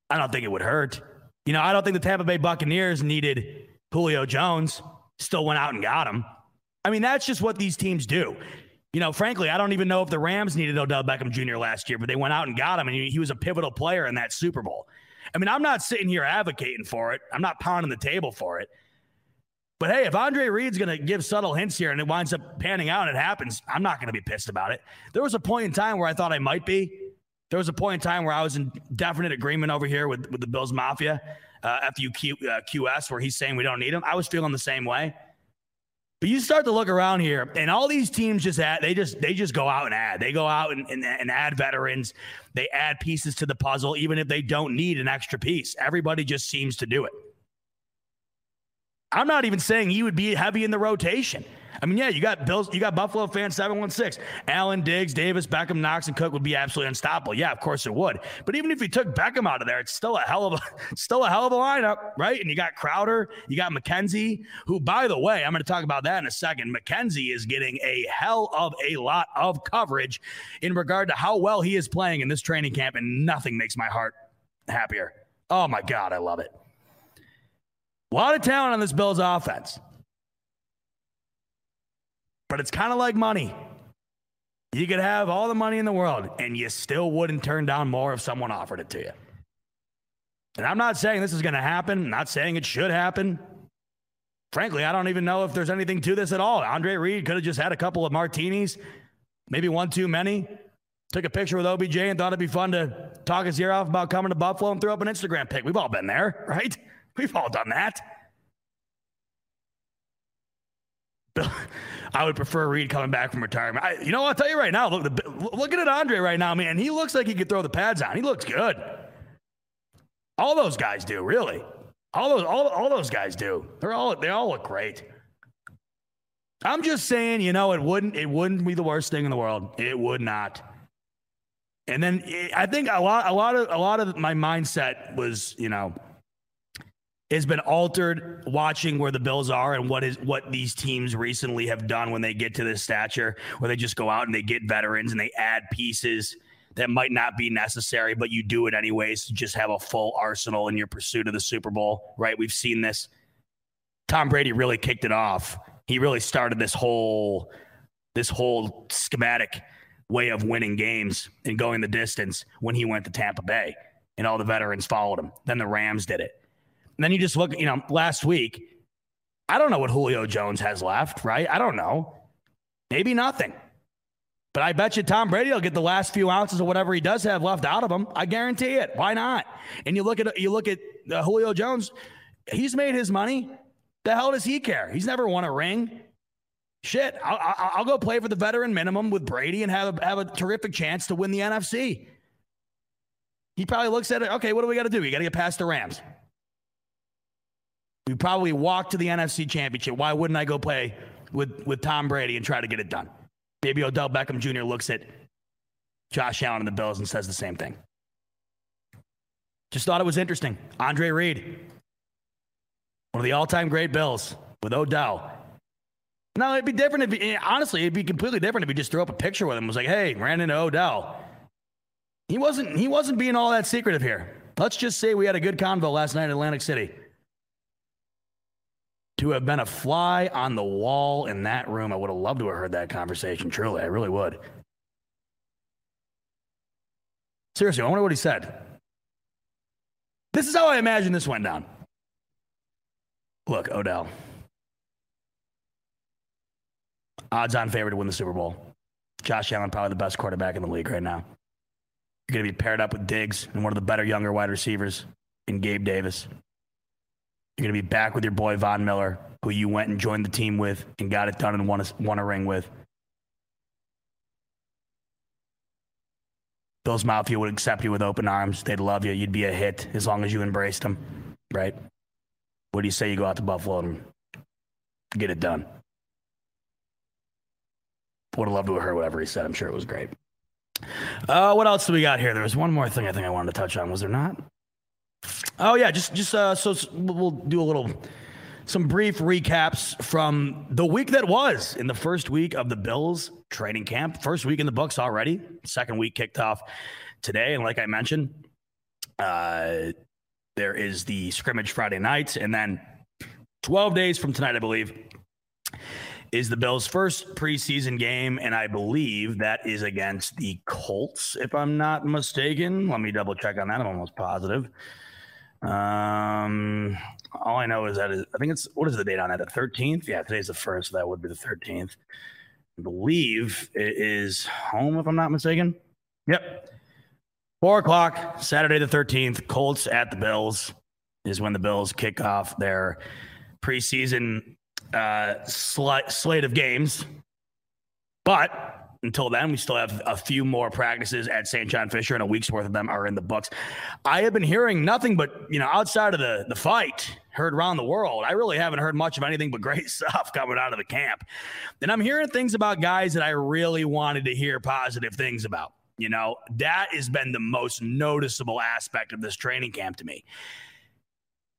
I don't think it would hurt. You know, I don't think the Tampa Bay Buccaneers needed Julio Jones. Still went out and got him. I mean, that's just what these teams do you know, frankly, I don't even know if the Rams needed Odell Beckham Jr. last year, but they went out and got him, and he, was a pivotal player in that Super Bowl. I mean, I'm not sitting here advocating for it. I'm not pounding the table for it. But hey, if Andre Reed's going to give subtle hints here and it winds up panning out and it happens, I'm not going to be pissed about it. There was a point in time where I thought I might be. There was a point in time where I was in definite agreement over here with, with the Bills Mafia, uh, uh, QS, where he's saying we don't need him. I was feeling the same way. But you start to look around here, and all these teams just add, they just they just go out and add. They go out and, and, and add veterans. They add pieces to the puzzle, even if they don't need an extra piece. Everybody just seems to do it. I'm not even saying he would be heavy in the rotation. I mean, yeah, you got Bills, you got Buffalo fans 716. Allen Diggs, Davis, Beckham, Knox, and Cook would be absolutely unstoppable. Yeah, of course it would. But even if you took Beckham out of there, it's still a hell of a still a hell of a lineup, right? And you got Crowder, you got McKenzie, who, by the way, I'm going to talk about that in a second. McKenzie is getting a hell of a lot of coverage in regard to how well he is playing in this training camp, and nothing makes my heart happier. Oh my God, I love it. A lot of talent on this Bills offense. But it's kind of like money. You could have all the money in the world and you still wouldn't turn down more if someone offered it to you. And I'm not saying this is going to happen, I'm not saying it should happen. Frankly, I don't even know if there's anything to this at all. Andre Reed could have just had a couple of martinis, maybe one too many. Took a picture with OBJ and thought it'd be fun to talk his ear off about coming to Buffalo and throw up an Instagram pic. We've all been there, right? We've all done that. I would prefer Reed coming back from retirement. I, you know, I'll tell you right now. Look, the, looking at Andre right now, man, he looks like he could throw the pads on. He looks good. All those guys do, really. All those, all, all those guys do. They're all, they all look great. I'm just saying, you know, it wouldn't, it wouldn't be the worst thing in the world. It would not. And then I think a lot, a lot of, a lot of my mindset was, you know, has been altered watching where the Bills are and what is what these teams recently have done when they get to this stature, where they just go out and they get veterans and they add pieces that might not be necessary, but you do it anyways to just have a full arsenal in your pursuit of the Super Bowl, right? We've seen this. Tom Brady really kicked it off. He really started this whole this whole schematic way of winning games and going the distance when he went to Tampa Bay and all the veterans followed him. Then the Rams did it. And then you just look, you know, last week, I don't know what Julio Jones has left, right? I don't know. Maybe nothing. But I bet you Tom Brady will get the last few ounces of whatever he does have left out of him. I guarantee it. Why not? And you look at you look at uh, Julio Jones. He's made his money. The hell does he care? He's never won a ring. Shit, I'll, I'll go play for the veteran minimum with Brady and have a, have a terrific chance to win the NFC. He probably looks at it. Okay, what do we got to do? We got to get past the Rams. We probably walk to the NFC Championship. Why wouldn't I go play with, with Tom Brady and try to get it done? Maybe Odell Beckham Jr. looks at Josh Allen and the Bills and says the same thing. Just thought it was interesting. Andre Reed, one of the all time great Bills with Odell. No, it'd be different if, he, honestly, it'd be completely different if he just threw up a picture with him. It was like, hey, ran into Odell. He wasn't. He wasn't being all that secretive here. Let's just say we had a good convo last night in Atlantic City. To have been a fly on the wall in that room, I would have loved to have heard that conversation. Truly, I really would. Seriously, I wonder what he said. This is how I imagine this went down. Look, Odell. Odds on favorite to win the Super Bowl. Josh Allen, probably the best quarterback in the league right now. You're going to be paired up with Diggs and one of the better younger wide receivers in Gabe Davis. You're going to be back with your boy Von Miller, who you went and joined the team with and got it done and won a, won a ring with. Bills Mafia would accept you with open arms. They'd love you. You'd be a hit as long as you embraced them, right? What do you say you go out to Buffalo and get it done? Would have loved to have heard whatever he said. I'm sure it was great. Uh, what else do we got here? There was one more thing I think I wanted to touch on. Was there not? Oh yeah, just just uh, so we'll do a little some brief recaps from the week that was in the first week of the Bills training camp. First week in the books already. Second week kicked off today, and like I mentioned, uh, there is the scrimmage Friday night, and then 12 days from tonight, I believe, is the Bills' first preseason game, and I believe that is against the Colts, if I'm not mistaken. Let me double check on that. I'm almost positive. Um, all I know is that I think it's what is the date on that? The 13th? Yeah, today's the first, so that would be the 13th. I believe it is home, if I'm not mistaken. Yep. Four o'clock, Saturday the 13th. Colts at the Bills is when the Bills kick off their preseason uh, sl- slate of games. But until then, we still have a few more practices at St. John Fisher, and a week's worth of them are in the books. I have been hearing nothing but, you know, outside of the, the fight, heard around the world. I really haven't heard much of anything but great stuff coming out of the camp. And I'm hearing things about guys that I really wanted to hear positive things about. You know, that has been the most noticeable aspect of this training camp to me.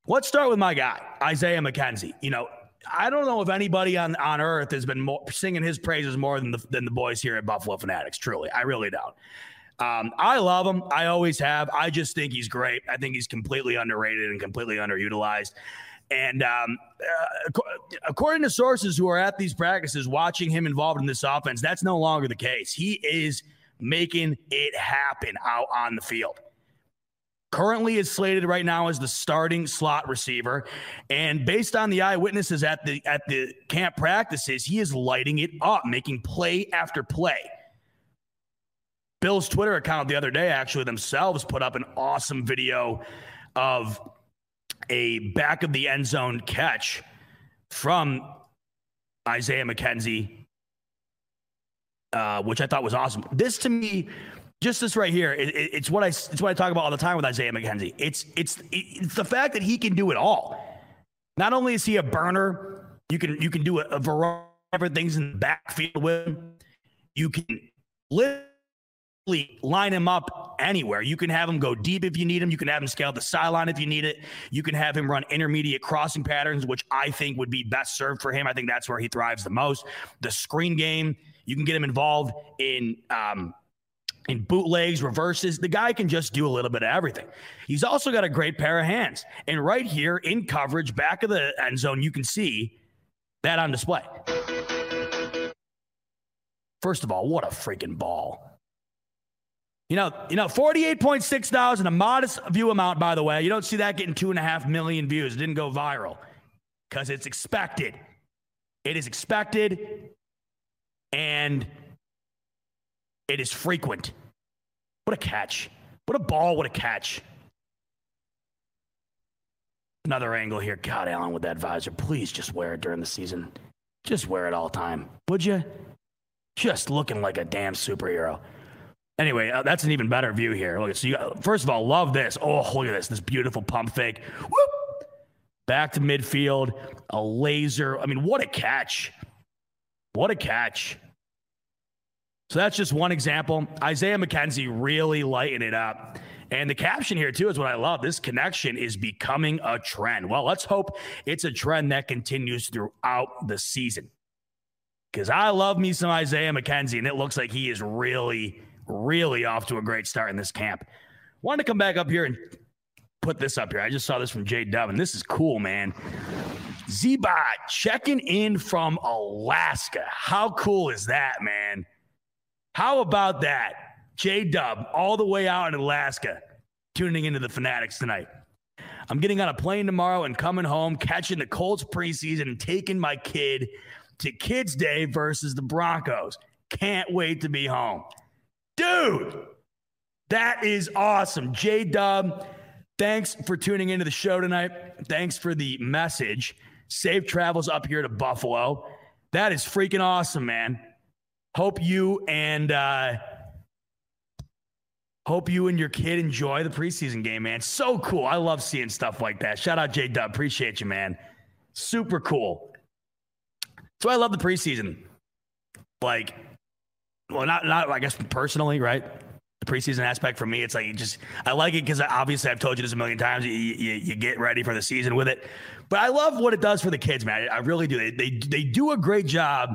Let's start with my guy, Isaiah McKenzie. You know, I don't know if anybody on, on earth has been more, singing his praises more than the, than the boys here at Buffalo Fanatics. Truly, I really don't. Um, I love him. I always have. I just think he's great. I think he's completely underrated and completely underutilized. And um, uh, according to sources who are at these practices watching him involved in this offense, that's no longer the case. He is making it happen out on the field currently is slated right now as the starting slot receiver. And based on the eyewitnesses at the at the camp practices he is lighting it up making play after play. Bill's twitter account the other day actually themselves put up an awesome video of a back of the end zone catch from isaiah mckenzie uh, which i thought was awesome. This to me just this right here, it, it, it's what I it's what I talk about all the time with Isaiah McKenzie. It's it's it's the fact that he can do it all. Not only is he a burner, you can you can do a, a variety of things in the backfield with him. You can literally line him up anywhere. You can have him go deep if you need him. You can have him scale the sideline if you need it. You can have him run intermediate crossing patterns, which I think would be best served for him. I think that's where he thrives the most. The screen game, you can get him involved in um, in bootlegs, reverses. The guy can just do a little bit of everything. He's also got a great pair of hands. And right here in coverage, back of the end zone, you can see that on display. First of all, what a freaking ball. You know, you know, 48.6 thousand, a modest view amount, by the way. You don't see that getting two and a half million views. It didn't go viral because it's expected. It is expected. And it is frequent. What a catch. What a ball. What a catch. Another angle here. God, Allen, with that visor. Please just wear it during the season. Just wear it all time. Would you? Just looking like a damn superhero. Anyway, uh, that's an even better view here. Look, so you, first of all, love this. Oh, look at this. This beautiful pump fake. Whoop! Back to midfield. A laser. I mean, what a catch. What a catch. So that's just one example. Isaiah McKenzie really lighting it up. And the caption here, too, is what I love. This connection is becoming a trend. Well, let's hope it's a trend that continues throughout the season. because I love me some Isaiah McKenzie, and it looks like he is really, really off to a great start in this camp. Wanted to come back up here and put this up here. I just saw this from Jay Dub, and this is cool, man. Zbot checking in from Alaska. How cool is that, man? How about that? J Dub, all the way out in Alaska, tuning into the Fanatics tonight. I'm getting on a plane tomorrow and coming home, catching the Colts preseason and taking my kid to Kids Day versus the Broncos. Can't wait to be home. Dude, that is awesome. J Dub, thanks for tuning into the show tonight. Thanks for the message. Safe travels up here to Buffalo. That is freaking awesome, man. Hope you and uh, hope you and your kid enjoy the preseason game, man. So cool. I love seeing stuff like that. Shout out J Dub. Appreciate you, man. Super cool. So I love the preseason. Like, well, not not I guess personally, right? The preseason aspect for me, it's like you just I like it because obviously I've told you this a million times. You, you, you get ready for the season with it, but I love what it does for the kids, man. I really do. They they, they do a great job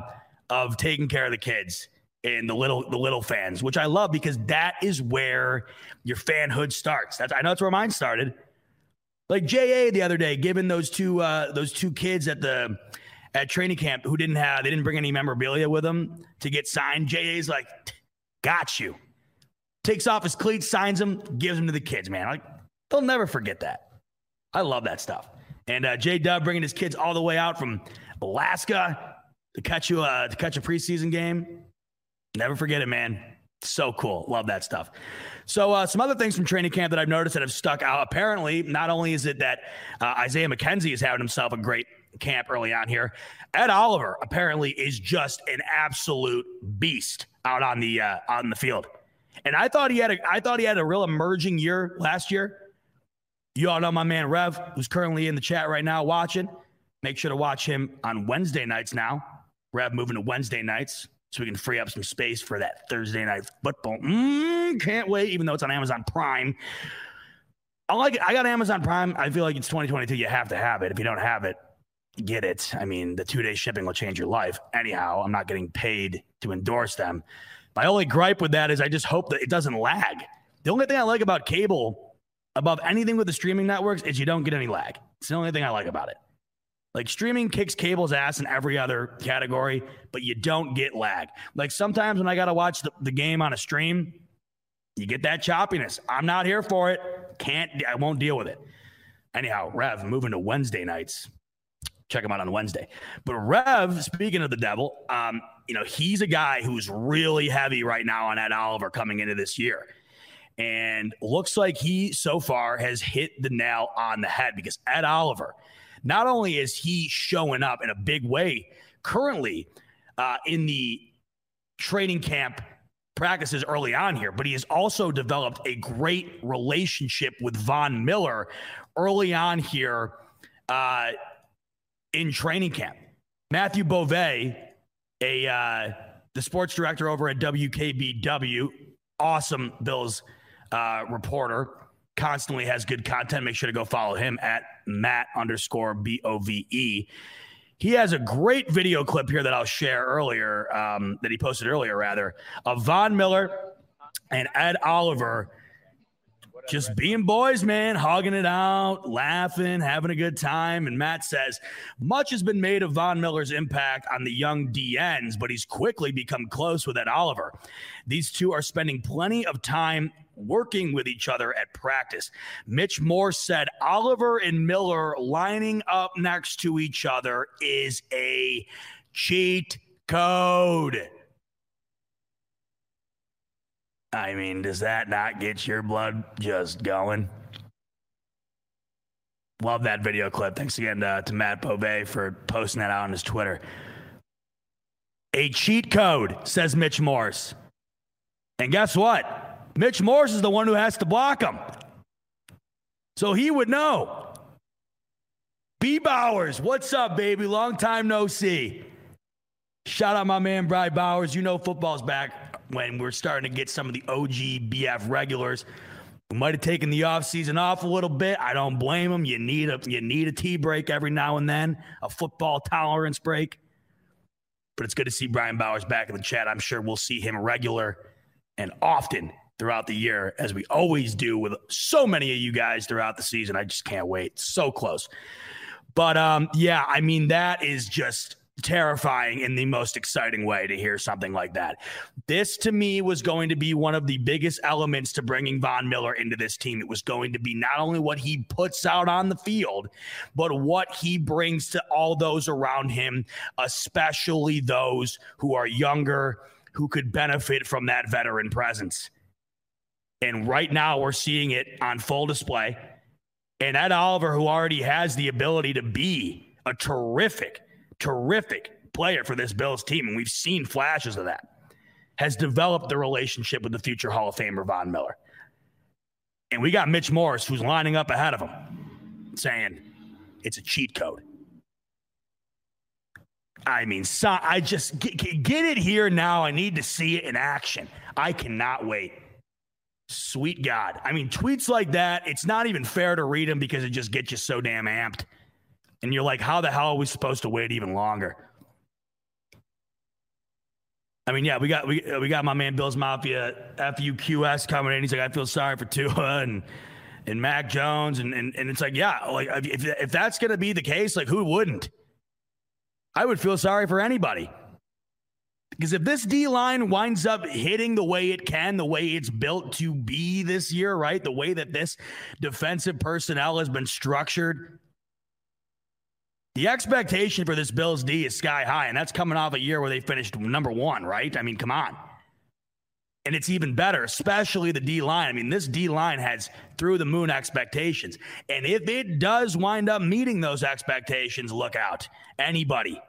of taking care of the kids and the little the little fans, which I love because that is where your fanhood starts. That's I know that's where mine started. Like JA the other day, giving those two uh, those two kids at the at training camp who didn't have they didn't bring any memorabilia with them to get signed. JA's like, got you. Takes off his cleats, signs them, gives them to the kids, man. Like they'll never forget that. I love that stuff. And uh, J Dub bringing his kids all the way out from Alaska to catch you uh, to catch a preseason game. Never forget it, man. So cool. Love that stuff. So, uh, some other things from training camp that I've noticed that have stuck out. Apparently, not only is it that uh, Isaiah McKenzie is having himself a great camp early on here. Ed Oliver apparently is just an absolute beast out on the uh, on the field, and I thought he had a I thought he had a real emerging year last year. You all know my man Rev, who's currently in the chat right now watching. Make sure to watch him on Wednesday nights now. Rev moving to Wednesday nights so we can free up some space for that Thursday night football. Mm, can't wait, even though it's on Amazon Prime. I like it. I got Amazon Prime. I feel like it's 2022. You have to have it. If you don't have it, get it. I mean, the two day shipping will change your life. Anyhow, I'm not getting paid to endorse them. My only gripe with that is I just hope that it doesn't lag. The only thing I like about cable above anything with the streaming networks is you don't get any lag. It's the only thing I like about it. Like streaming kicks cable's ass in every other category, but you don't get lag. Like sometimes when I got to watch the, the game on a stream, you get that choppiness. I'm not here for it. Can't, I won't deal with it. Anyhow, Rev, moving to Wednesday nights check him out on Wednesday. But Rev, speaking of the devil, um, you know, he's a guy who's really heavy right now on Ed Oliver coming into this year. And looks like he so far has hit the nail on the head because Ed Oliver, not only is he showing up in a big way currently uh, in the training camp practices early on here, but he has also developed a great relationship with Von Miller early on here. Uh, in training camp. Matthew Bové, a uh, the sports director over at WKBW, awesome Bills uh, reporter, constantly has good content. Make sure to go follow him at Matt underscore B O V E. He has a great video clip here that I'll share earlier, um, that he posted earlier, rather, of Von Miller and Ed Oliver just being boys, man, hogging it out, laughing, having a good time. And Matt says much has been made of Von Miller's impact on the young DNs, but he's quickly become close with Ed Oliver. These two are spending plenty of time working with each other at practice. Mitch Morse said Oliver and Miller lining up next to each other is a cheat code. I mean, does that not get your blood just going? Love that video clip. Thanks again to, Matt Bové for posting that out on his Twitter. A cheat code, says Mitch Morse. And guess what? Mitch Morse is the one who has to block him. So he would know. B Bowers, what's up, baby? Long time no see. Shout out my man, Bry Bowers. You know football's back when we're starting to get some of the OG BF regulars who might have taken the offseason off a little bit. I don't blame them. You need a you need a tea break every now and then, a football tolerance break. But it's good to see Brian Bowers back in the chat. I'm sure we'll see him regular and often throughout the year, as we always do with so many of you guys throughout the season. I just can't wait. So close. But um, yeah, I mean, that is just terrifying in the most exciting way to hear something like that. This to me was going to be one of the biggest elements to bringing Von Miller into this team. It was going to be not only what he puts out on the field, but what he brings to all those around him, especially those who are younger, who could benefit from that veteran presence. And right now we're seeing it on full display. And Ed Oliver, who already has the ability to be a terrific terrific player for this Bills team, and we've seen flashes of that, has developed the relationship with the future Hall of Famer Von Miller. And we got Mitch Morse, who's lining up ahead of him, saying it's a cheat code. I mean, so, I just get, get it here now. I need to see it in action. I cannot wait. Sweet God. I mean, tweets like that, it's not even fair to read them because it just gets you so damn amped. And you're like, how the hell are we supposed to wait even longer? I mean, yeah, we got we we got my man Bill's Mafia FUQS coming in. He's like, I feel sorry for Tua and and Mac Jones, and and, and it's like, yeah, like if if that's gonna be the case, like who wouldn't? I would feel sorry for anybody. Because if this D line winds up hitting the way it can, the way it's built to be this year, right? The way that this defensive personnel has been structured, the expectation for this Bills D is sky high, and that's coming off a year where they finished number one, right? I mean, come on. And it's even better, especially the D line. I mean, this D line has through the moon expectations. And if it does wind up meeting those expectations, look out. Anybody,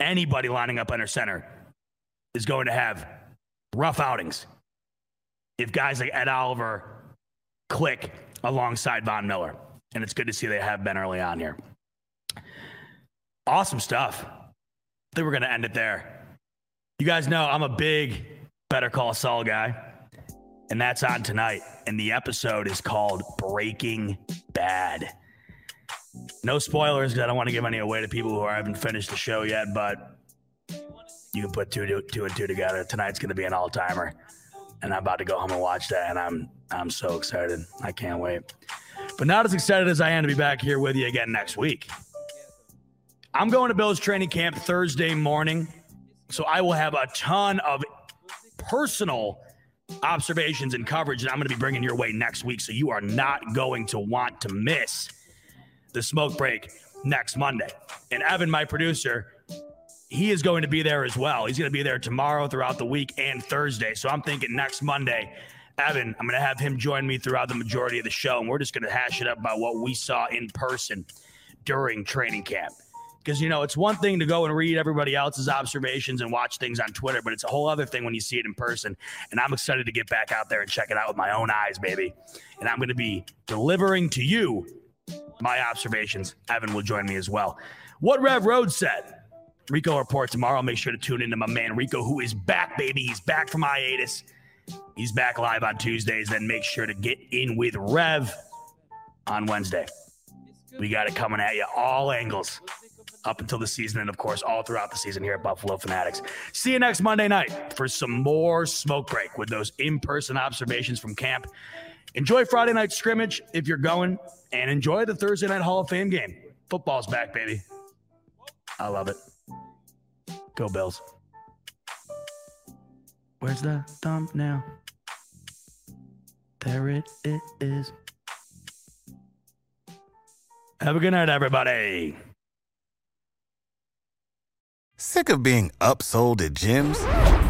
anybody lining up under center is going to have rough outings if guys like Ed Oliver click alongside Von Miller. And it's good to see they have been early on here. Awesome stuff. I think we're going to end it there. You guys know I'm a big Better Call Saul guy, and that's on tonight. And the episode is called Breaking Bad. No spoilers because I don't want to give any away to people who haven't finished the show yet, but you can put two, two and two together. Tonight's going to be an all timer, and I'm about to go home and watch that, and I'm I'm so excited. I can't wait. But not as excited as I am to be back here with you again next week. I'm going to Bills training camp Thursday morning. So I will have a ton of personal observations and coverage that I'm going to be bringing your way next week. So you are not going to want to miss the smoke break next Monday. And Evan, my producer, he is going to be there as well. He's going to be there tomorrow, throughout the week, and Thursday. So I'm thinking next Monday, Evan, I'm going to have him join me throughout the majority of the show. And we're just going to hash it up about what we saw in person during training camp. Because, you know, it's one thing to go and read everybody else's observations and watch things on Twitter, but it's a whole other thing when you see it in person. And I'm excited to get back out there and check it out with my own eyes, baby. And I'm going to be delivering to you my observations. Evan will join me as well. What Rev Road said. Rico report tomorrow. Make sure to tune into my man Rico, who is back, baby. He's back from hiatus. He's back live on Tuesdays. Then make sure to get in with Rev on Wednesday. We got it coming at you all angles up until the season, and of course, all throughout the season here at Buffalo Fanatics. See you next Monday night for some more smoke break with those in person observations from camp. Enjoy Friday night scrimmage if you're going, and enjoy the Thursday night Hall of Fame game. Football's back, baby. I love it. Go Bills. Where's the thumbnail? There it, it is. Have a good night, everybody. Sick of being upsold at gyms?